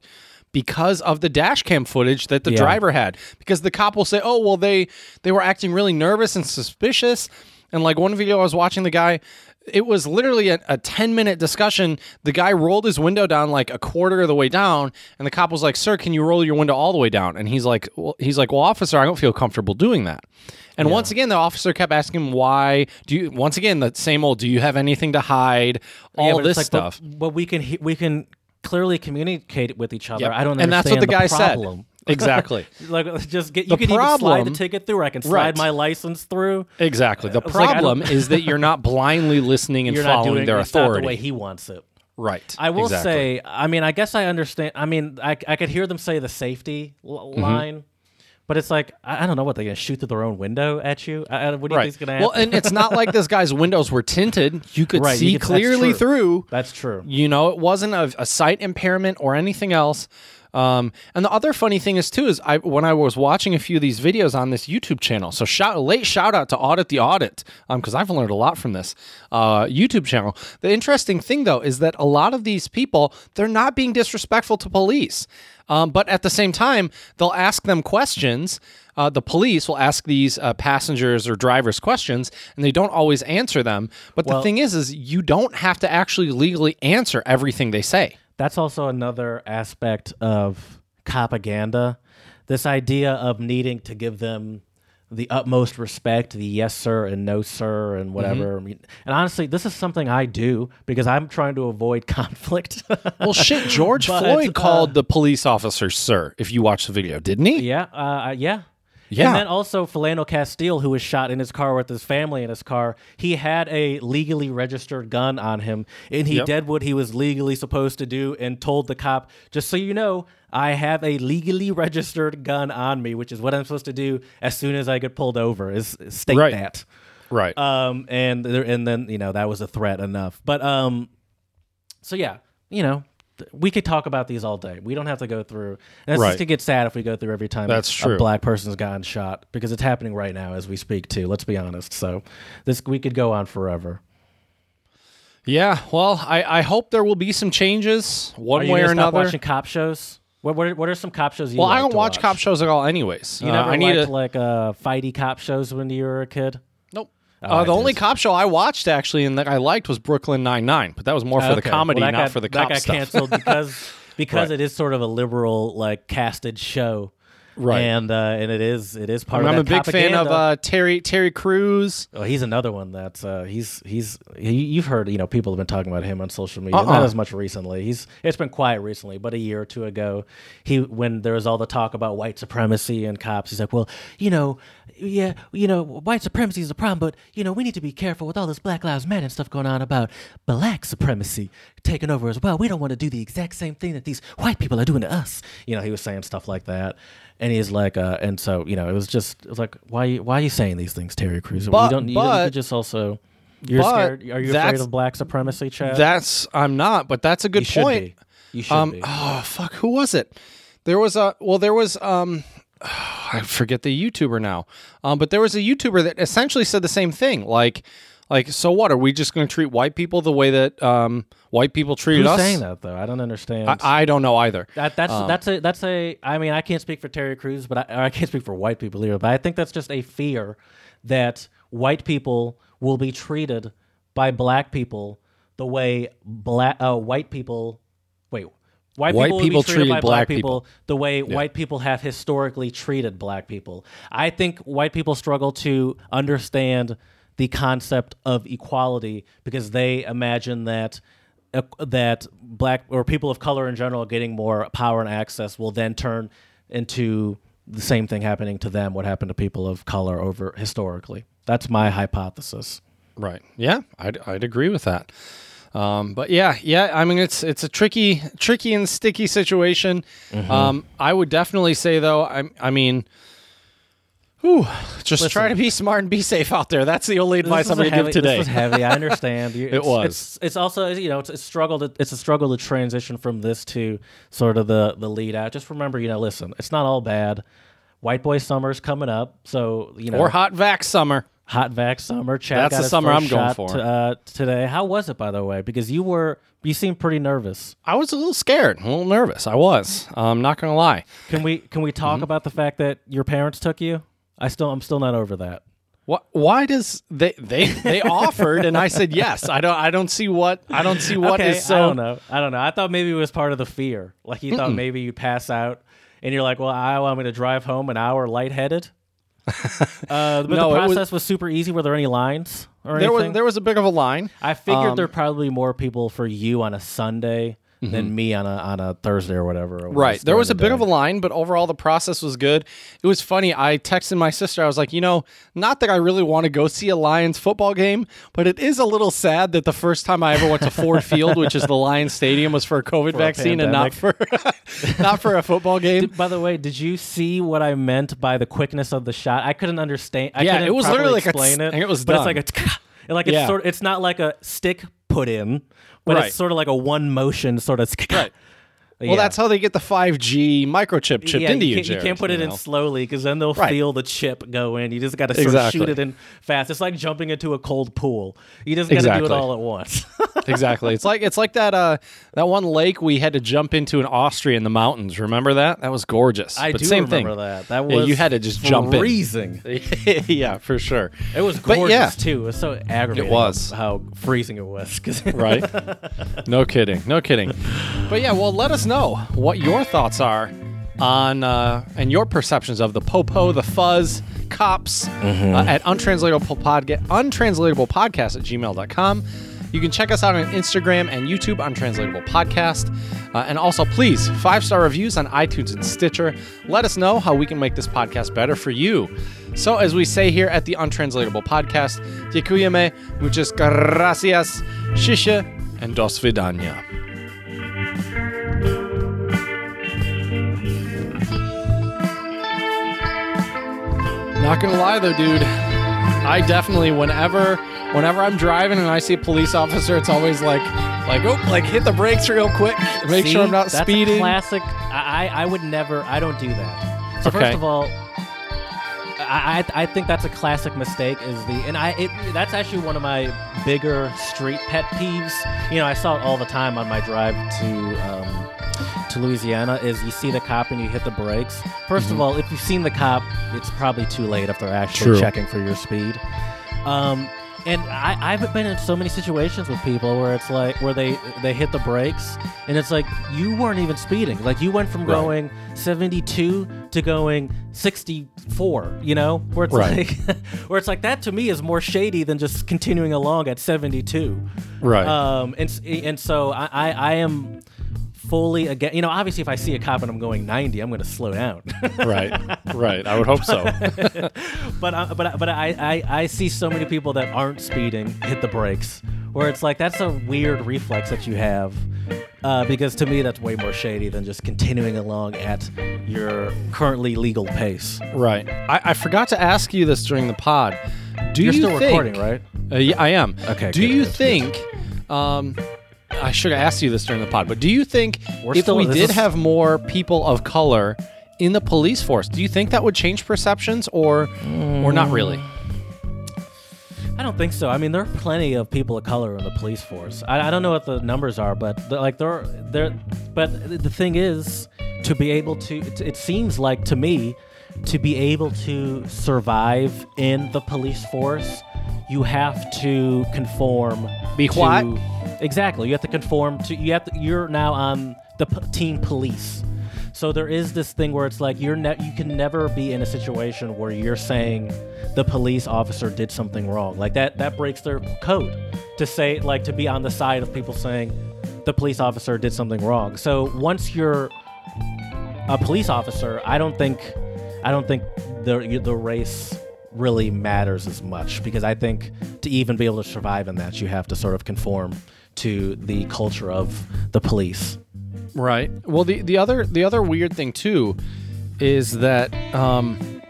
because of the dash cam footage that the Yeah. driver had. Because the cop will say oh well they they were acting really nervous and suspicious. And like one video i was watching the guy it was literally a, a 10 minute discussion. The guy rolled his window down like a quarter of the way down and the cop was like sir can you roll your window all the way down? And he's like well, he's like well officer i don't feel comfortable doing that. And once again the officer kept asking him why do you once again the same old do you have anything to hide? All Yeah, this like, stuff. But, we can we can clearly communicate with each other. Yep. I don't and that's what understand the guy problem. said exactly like just get you The can even slide problem- the ticket through. I can slide Right. my license through. Exactly. The It's like, problem is that you're not blindly listening and You're following doing their authority. the way he wants it. right. I will Exactly. say, I mean, I guess I understand. I mean, I, I could hear them say the safety l- Mm-hmm. line, but it's like I, I don't know what they're gonna shoot through their own window at you. I, I- what do you Right. think's gonna happen? Well, and it's not like this guy's windows were tinted. You could Right, you see could- clearly true. through. that's true. You know, it wasn't a, a sight impairment or anything else. Um, and the other funny thing is too is I when I was watching a few of these videos on this YouTube channel. So shout late shout out to Audit the Audit because I've learned a lot from this uh, YouTube channel. The interesting thing though is that a lot of these people they're not being disrespectful to police, um, but at the same time they'll ask them questions. Uh, the police will ask these uh, passengers or drivers questions, and they don't always answer them. But the thing is, is you don't have to actually legally answer everything they say. That's also another aspect of propaganda. This idea of needing to give them the utmost respect, the yes sir and no sir and whatever. Mm-hmm. I mean, and honestly, this is something I do because I'm trying to avoid conflict. Well, shit, George But, Floyd uh, called the police officer sir, if you watch the video, didn't he? yeah, uh, yeah. Yeah. And then also Philando Castile, who was shot in his car with his family in his car, he had a legally registered gun on him, and he Yep. did what he was legally supposed to do, and told the cop, "Just so you know, I have a legally registered gun on me, which is what I'm supposed to do as soon as I get pulled over. Is state Right. that." Right. Um, and and then you know that was a threat enough. But um, so yeah, you know, we could talk about these all day. We don't have to go through. And it's Right. just to get sad if we go through every time That's a true. black person's gotten shot because it's happening right now as we speak too. Let's be honest. So this we could go on forever. Yeah, well, I, I hope there will be some changes one way or another. watching cop shows? What what are, what are some cop shows you well, I don't to watch, cop shows at all, anyways. You Uh, never I need liked to. like uh, fighty cop shows when you were a kid? Nope. Oh, uh, the only cop show I watched actually and that I liked was Brooklyn Nine Nine, but that was more for the comedy, Well, not got- for the that cop got stuff. canceled because because Right. it is sort of a liberal like casted show, Right. And uh, and it is it is part of that. I'm of a that big fan of uh, Terry Terry Crews. Oh, he's another one that's uh, he's he's he, you've heard you know people have been talking about him on social media Uh-uh. not as much recently he's it's been quiet recently but a year or two ago he when there was all the talk about white supremacy and cops he's like well you know yeah you know white supremacy is a problem but you know we need to be careful with all this Black Lives Matter and stuff going on about black supremacy taking over as well we don't want to do the exact same thing that these white people are doing to us you know he was saying stuff like that. And he's like, uh, and so you know, it was just, it was like, why, why are you saying these things, Terry Crews? But- you don't, you, don't, you but- could just also, you're but scared. Are you afraid of black supremacy, Chad? That's I'm not, but that's a good you should point. be. You should Um, be. oh fuck, who was it? There was a well, there was um, I forget the YouTuber now, um, but there was a YouTuber that essentially said the same thing. Like, like, so what? Are we just going to treat white people the way that um white people treated us? Who's us? saying that though? I don't understand. I, I don't know either. that, that's that's a that's a. I mean, I can't speak for Terry Crews, but I, I can't speak for white people either. But I think that's just a fear that white people will be treated by black people the way black uh, white people. Wait, white, White people, will people be treated treated by black black people, the way white people have historically treated black people. I think white people struggle to understand the concept of equality because they imagine that uh, that black or people of color in general getting more power and access will then turn into the same thing happening to them what happened to people of color over historically that's my hypothesis Right. Yeah, I'd, I'd agree with that. Um, but yeah, yeah. I mean, it's it's a tricky, tricky and sticky situation. Mm-hmm. Um, I would definitely say though. I I mean, whew, just try to be smart and be safe out there. That's the only advice I'm going to give today. This was heavy. I understand. You- it's- was. It's, it's also you know it's a struggle. To, it's a struggle to transition from this to sort of the the lead out. Just remember, you know, listen, it's not all bad. White boy summer's coming up, so you know, or hot vac summer. hot vac summer. Chad That's got the summer I'm going for. t- uh, today. How was it, by the way? Because you were you seemed pretty nervous. I was a little scared, a little nervous. I was. I'm not going to lie. Can we can we Mm-hmm. talk about the fact that your parents took you? I still I'm still not over that. What? Why does they they they offered and I said yes? I don't I don't see what I don't see what is okay, so. I don't know. I don't know. I thought maybe it was part of the fear. Like you thought maybe you'd pass out, and you're like, "Well, I want me to drive home an hour lightheaded." uh, but No, the it was- process was, super easy. Were there any lines or There was there was a bit of a line. I figured um, there probably more people for you on a Sunday than me on a on a Thursday or whatever. it Mm-hmm. Right. There during was the a bit of a line, but overall the process was good. It was funny. I texted my sister. I was like, you know, not that I really want to go see a Lions football game, but it is a little sad that the first time I ever went to Ford Field, which is the Lions Stadium, was for a COVID vaccine and not for not for a football game. By the way, did you see what I meant by the quickness of the shot? I couldn't understand. I Yeah, it was properly literally like a explain tsk, it. and it was but done. it's like a like it's Yeah. sort. It's not like a stick put in, but Right. it's sort of like a one motion sort of. Right. Well, that's how they get the 5G microchip chipped yeah, into you you. can't, you can't put it in know? slowly because then they'll Right. feel the chip go in. You just got to sort Exactly. of shoot it in fast. It's like jumping into a cold pool. You just got to do it all at once. exactly. It's like it's like that uh that one lake we had to jump into in Austria in the mountains. Remember that? That was gorgeous. I but do same remember thing. that. That Yeah, was you had to just jump in. freezing. yeah, for sure. It was But gorgeous yeah. too. It was so aggravating. It was. how freezing it was. right? no kidding, no kidding. But yeah, well, let us know what your thoughts are on uh, and your perceptions of the popo, the fuzz, cops Mm-hmm. uh, at untranslatable podcast, untranslatable podcast at gmail.com. You can check us out on Instagram and YouTube, Untranslatable Podcast. Uh, and also, please, five star reviews on iTunes and Stitcher. Let us know how we can make this podcast better for you. So, as we say here at the Untranslatable Podcast, dziękujemy, muchas gracias, shisha, and dos vidania. Not gonna lie though, dude. I definitely, whenever, whenever I'm driving and I see a police officer, it's always like, like, oh, like hit the brakes real quick, make See? sure I'm not That's speeding. A classic. I, I would never. I don't do that. So Okay. first of all, I I think that's a classic mistake. Is the and I it, that's actually one of my bigger street pet peeves. You know, I saw it all the time on my drive to. Um, to Louisiana is you see the cop and you hit the brakes. 1st of all, if you've seen the cop, it's probably too late if they're actually True. checking for your speed. Um, and I, I've been in so many situations with people where it's like where they they hit the brakes and it's like you weren't even speeding. Like you went from Right. going 72 to going 64. You know, where it's Right. like where it's like that to me is more shady than just continuing along at 72. Right. Um, and and so I, I, I am fully again. You know, obviously, if I see a cop and I'm going 90, I'm going to slow down. right. Right. I would hope so. but I, but I- but I, I I see so many people that aren't speeding hit the brakes, where it's like that's a weird reflex that you have. Uh, because to me, that's way more shady than just continuing along at your currently legal pace. right. I, I forgot to ask you this during the pod. Do You're you still think, recording, right? Uh, yeah, I am. Okay, Do good, you good, good. think? Um, I should have asked you this during the pod, but do you think We're if still- we this did is- have more people of color in the police force, do you think that would change perceptions, or or not really? I don't think so. I mean, there are plenty of people of color in the police force. I, I don't know what the numbers are, but the, like there, are, there. But the thing is, to be able to, it, it seems like to me, to be able to survive in the police force, you have to conform. Be to, what? Exactly. You have to conform to. You have to. You're now on the p- team police. So there is this thing where it's like you're ne- you can never be in a situation where you're saying the police officer did something wrong. Like that that breaks their code to say like to be on the side of people saying the police officer did something wrong. So once you're a police officer, I don't think I don't think the the race really matters as much because I think to even be able to survive in that you have to sort of conform to the culture of the police. Right. Well, the the other the other weird thing too is that um,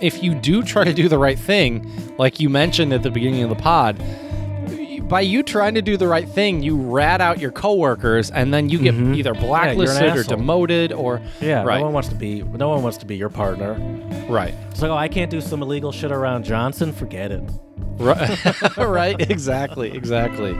if you do try to do the right thing, like you mentioned at the beginning of the pod, by you trying to do the right thing, you rat out your coworkers, and then you get mm-hmm. either blacklisted or demoted, or Yeah, right, no one wants to be no one wants to be your partner. right, It's like, oh, I can't do some illegal shit around Johnson. Forget it. right, right. Exactly, exactly.